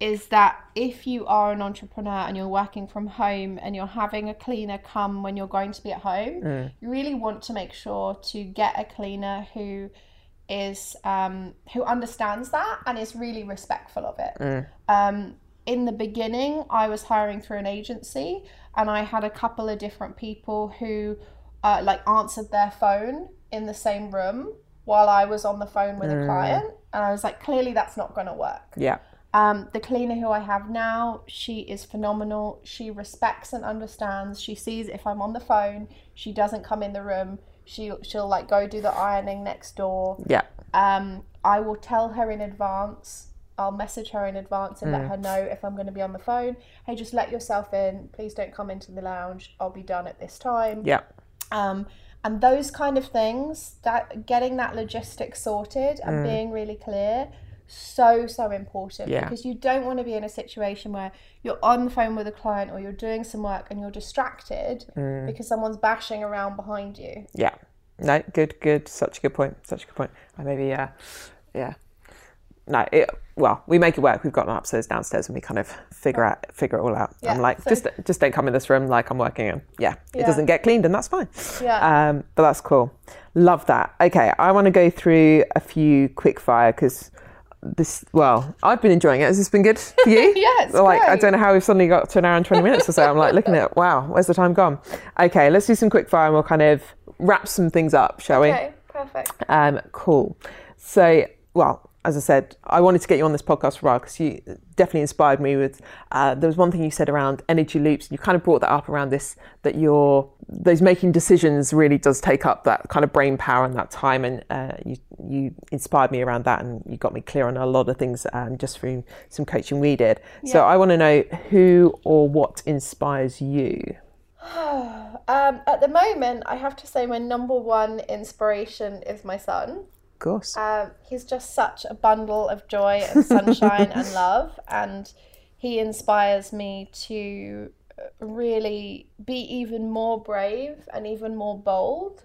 is that if you are an entrepreneur and you're working from home and you're having a cleaner come when you're going to be at home, you really want to make sure to get a cleaner who is um, who understands that and is really respectful of it. Um, in the beginning, I was hiring through an agency, and I had a couple of different people who uh, like answered their phone in the same room while I was on the phone with a client, and I was like, clearly that's not going to work. Yeah. Um, the cleaner who I have now, she is phenomenal. She respects and understands. She sees if I'm on the phone, she doesn't come in the room. She she'll like go do the ironing next door. Yeah. Um, I will tell her in advance. I'll message her in advance and let her know if I'm going to be on the phone. Hey, just let yourself in. Please don't come into the lounge. I'll be done at this time. Yeah. Um, and those kind of things, that getting that logistics sorted and being really clear, so so important Yeah. because you don't want to be in a situation where you're on the phone with a client or you're doing some work and you're distracted because someone's bashing around behind you. Yeah. No, good, good. Such a good point. Such a good point. I maybe, uh, yeah. No, it, well, we make it work. We've got an upstairs, downstairs, and we kind of figure out, figure it all out. I'm like, so- just, just don't come in this room like I'm working in. Yeah, it doesn't get cleaned, and that's fine. Yeah. Um, but that's cool. Love that. Okay, I want to go through a few quick fire because this. Well, I've been enjoying it. Has this been good for you? Yeah, it's like I don't know how we've suddenly got to an hour and twenty minutes or so. I'm like looking at, wow, where's the time gone? Okay, let's do some quick fire and we'll kind of wrap some things up, shall we? Okay, perfect. Um, cool. So, well, as I said, I wanted to get you on this podcast for a while because you definitely inspired me with. Uh, there was one thing you said around energy loops, and you kind of brought that up around this that your those making decisions really does take up that kind of brain power and that time, and uh, you you inspired me around that, and you got me clear on a lot of things um, just through some coaching we did. So I want to know who or what inspires you. Um, at the moment, I have to say my number one inspiration is my son. Of course. Um, he's just such a bundle of joy and sunshine and love, and he inspires me to really be even more brave and even more bold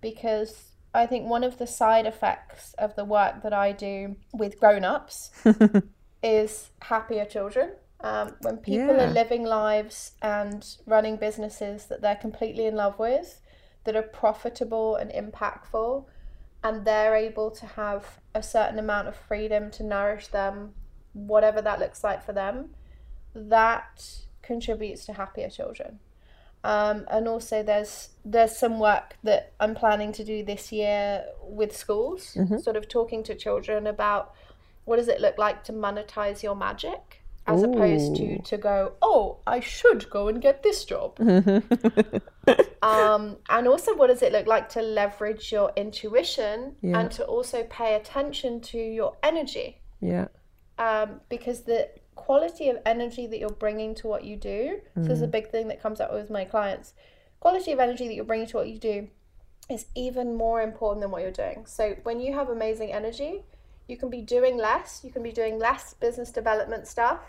because I think one of the side effects of the work that I do with grown ups is happier children. Um, when people Yeah. are living lives and running businesses that they're completely in love with, that are profitable and impactful, and they're able to have a certain amount of freedom to nourish them, whatever that looks like for them, that contributes to happier children. Um, and also, there's there's some work that I'm planning to do this year with schools, sort of talking to children about what does it look like to monetize your magic, as opposed to to go, oh, I should go and get this job. um, and also, what does it look like to leverage your intuition Yeah. and to also pay attention to your energy? Yeah. um, because the quality of energy that you're bringing to what you do this is a big thing that comes up with my clients quality of energy that you're bringing to what you do is even more important than what you're doing so when you have amazing energy you can be doing less you can be doing less business development stuff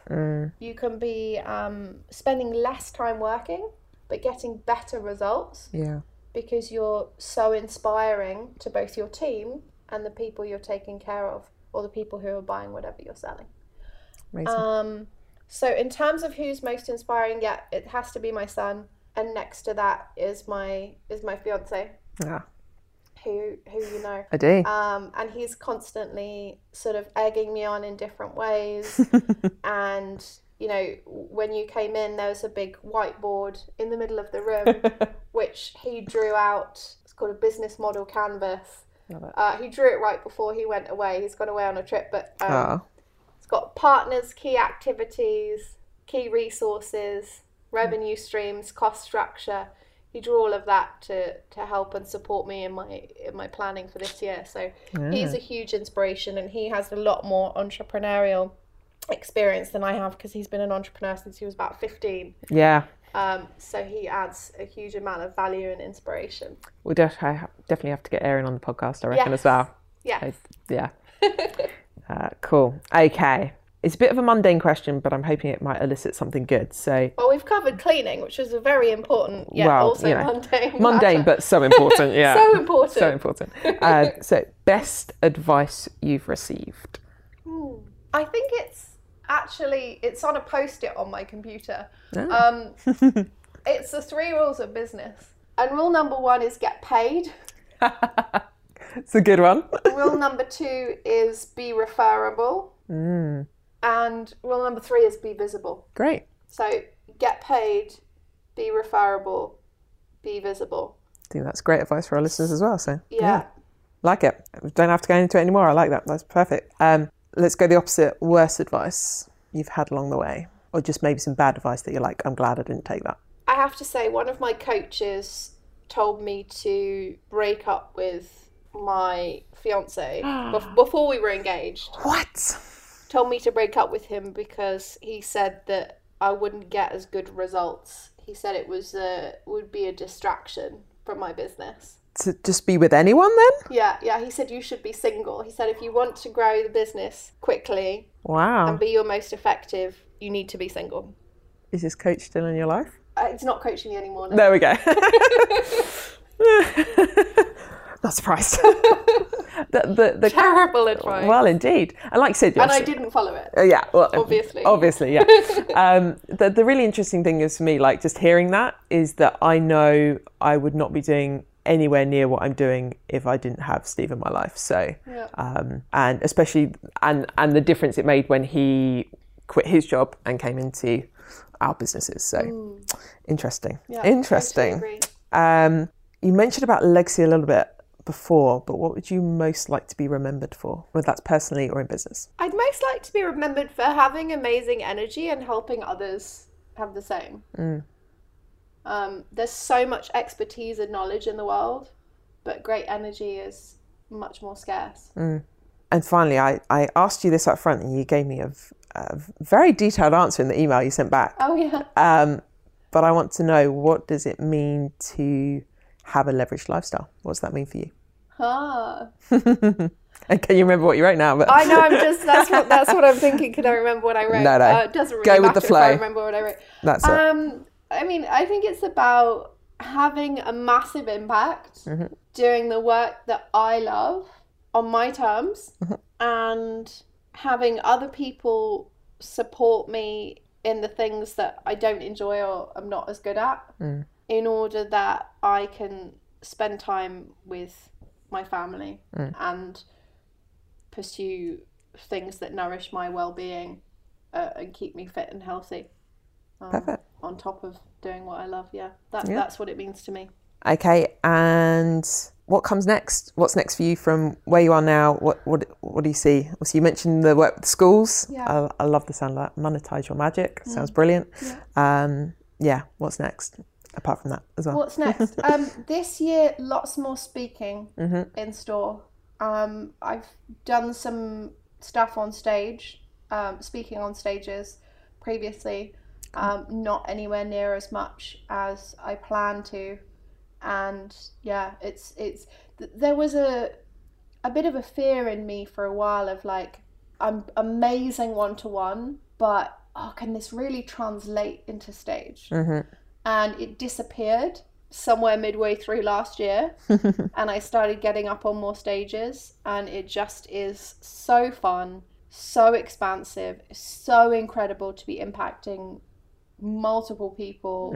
you can be um, spending less time working but getting better results Yeah. because you're so inspiring to both your team and the people you're taking care of or the people who are buying whatever you're selling. Amazing. Um, so in terms of who's most inspiring, yeah, it has to be my son, and next to that is my is my fiance, yeah. Who who you know. I do. Um, and he's constantly sort of egging me on in different ways. and you know, when you came in, there was a big whiteboard in the middle of the room, which he drew out. It's called a business model canvas. Uh, he drew it right before he went away. He's gone away on a trip, but um, it's got partners, key activities, key resources, revenue streams, cost structure. He drew all of that to, to help and support me in my in my planning for this year. So he's a huge inspiration, and he has a lot more entrepreneurial experience than I have because he's been an entrepreneur since he was about fifteen. Yeah. Um, so he adds a huge amount of value and inspiration. We'll I ha- definitely have to get Erin on the podcast, I reckon, as Yes. well. Yeah. Yeah. uh, cool. Okay. It's a bit of a mundane question, but I'm hoping it might elicit something good. So, Well, we've covered cleaning, which is a very important, yet Well, also you know, mundane. mundane, matter. but so important. Yeah. So important. So important. Uh, so, best advice you've received? I think it's actually, it's on a post-it on my computer. Ah. Um, it's the three rules of business, and rule number one is get paid. It's a good one. Rule number two is be referable, Mm. And rule number three is be visible. Great. So get paid, be referable, be visible. I think that's great advice for our listeners as well. So Yeah. like it. Don't have to go into it anymore. I like that. That's perfect. Um, let's go the opposite. Worst advice you've had along the way, or just maybe some bad advice that you're like, I'm glad I didn't take that. I have to say, one of my coaches told me to break up with my fiance bef- before we were engaged. What? Told me to break up with him because he said that I wouldn't get as good results. He said it was a, would be a distraction from my business. To just be with anyone then? Yeah, yeah. He said you should be single. He said if you want to grow the business quickly Wow. and be your most effective, you need to be single. Is this coach still in your life? Uh, it's not coaching me anymore. No. There we go. Not surprised. the, the, the, Terrible advice. well, indeed. And like I said, and I didn't follow it. Uh, yeah, well, Obviously. obviously, yeah. um, the the really interesting thing is for me, like just hearing that, is that I know I would not be doing anywhere near what I'm doing if I didn't have Steve in my life. So, Yeah. um, and especially and and the difference it made when he quit his job and came into our businesses. So, interesting, Mm. Yeah, interesting. totally agree. Um, you mentioned about legacy a little bit before, but what would you most like to be remembered for, whether that's personally or in business? I'd most like to be remembered for having amazing energy and helping others have the same. Um, there's so much expertise and knowledge in the world, but great energy is much more scarce. And finally, I, I asked you this up front, and you gave me a very detailed answer in the email you sent back. Oh yeah. Um, but I want to know what does it mean to have a leveraged lifestyle? What does that mean for you? Ah. And can you remember what you wrote now? But I know. I'm just that's what that's what I'm thinking. Can I remember what I wrote? No, no. Uh, it doesn't really Go with the if I flow. remember what I wrote. that's it. Um, I mean, I think it's about having a massive impact Mm-hmm. doing the work that I love on my terms Mm-hmm. and having other people support me in the things that I don't enjoy or I'm not as good at Mm. In order that I can spend time with my family Mm. and pursue things that nourish my well-being uh, and keep me fit and healthy um, Perfect. on top of doing what I love. Yeah, that, Yeah. that's what it means to me. Okay, and what comes next? What's next for you from where you are now? What what what do you see? So you mentioned the work with schools. Yeah. Mm. I, I love the sound of that. Monetize your magic. Sounds brilliant. Um, yeah. What's next? Apart from that as well. What's next? um, this year, lots more speaking Mm-hmm. in store. Um, I've done some stuff on stage, um, speaking on stages previously, um, not anywhere near as much as I plan to, and yeah, it's it's th- there was a a bit of a fear in me for a while of like I'm amazing one to one, but oh, can this really translate into stage? And it disappeared somewhere midway through last year, and I started getting up on more stages, and it just is so fun, so expansive, so incredible to be impacting multiple people,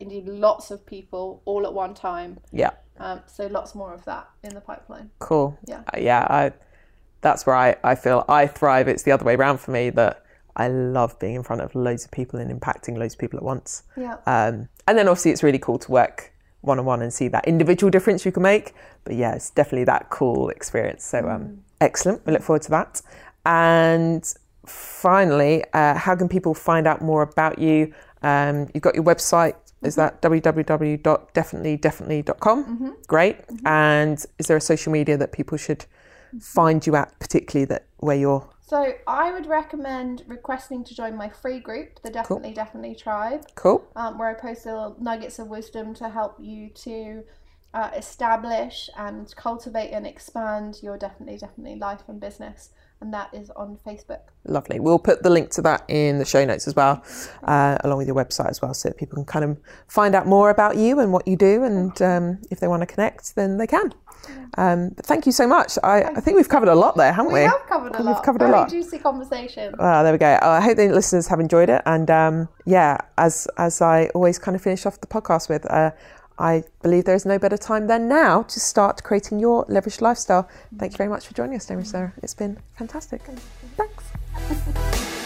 indeed lots of people, all at one time. yeah. Um, so lots more of that in the pipeline. Cool. Yeah. Uh, yeah. I. That's where I, I feel I thrive. It's the other way around for me that I love being in front of loads of people and impacting loads of people at once. Yeah. Um, and then obviously it's really cool to work one on one and see that individual difference you can make. But yeah, it's definitely that cool experience. So um, excellent. We look forward to that. And finally, uh, how can people find out more about you? Um, you've got your website. Is that www.definitelydefinitely.com? Great. And is there a social media that people should find you at, particularly that where you're? So I would recommend requesting to join my free group, the Definitely Definitely Tribe. Cool. um, where I post little nuggets of wisdom to help you to uh, establish and cultivate and expand your definitely, definitely life and business. and that is on Facebook. Lovely. We'll put the link to that in the show notes as well, uh, along with your website as well, so that people can kind of find out more about you and what you do. And um, if they want to connect, then they can. Um, thank you so much. I, I, think we've covered a lot there, haven't we? We have covered a lot. We've covered a lot. juicy conversation. Ah, there we go. I hope the listeners have enjoyed it. And um, yeah, as as I always kind of finish off the podcast with, uh, I believe there is no better time than now to start creating your leveraged lifestyle. Thank you very much for joining us, Sarah. It's been fantastic. Thanks.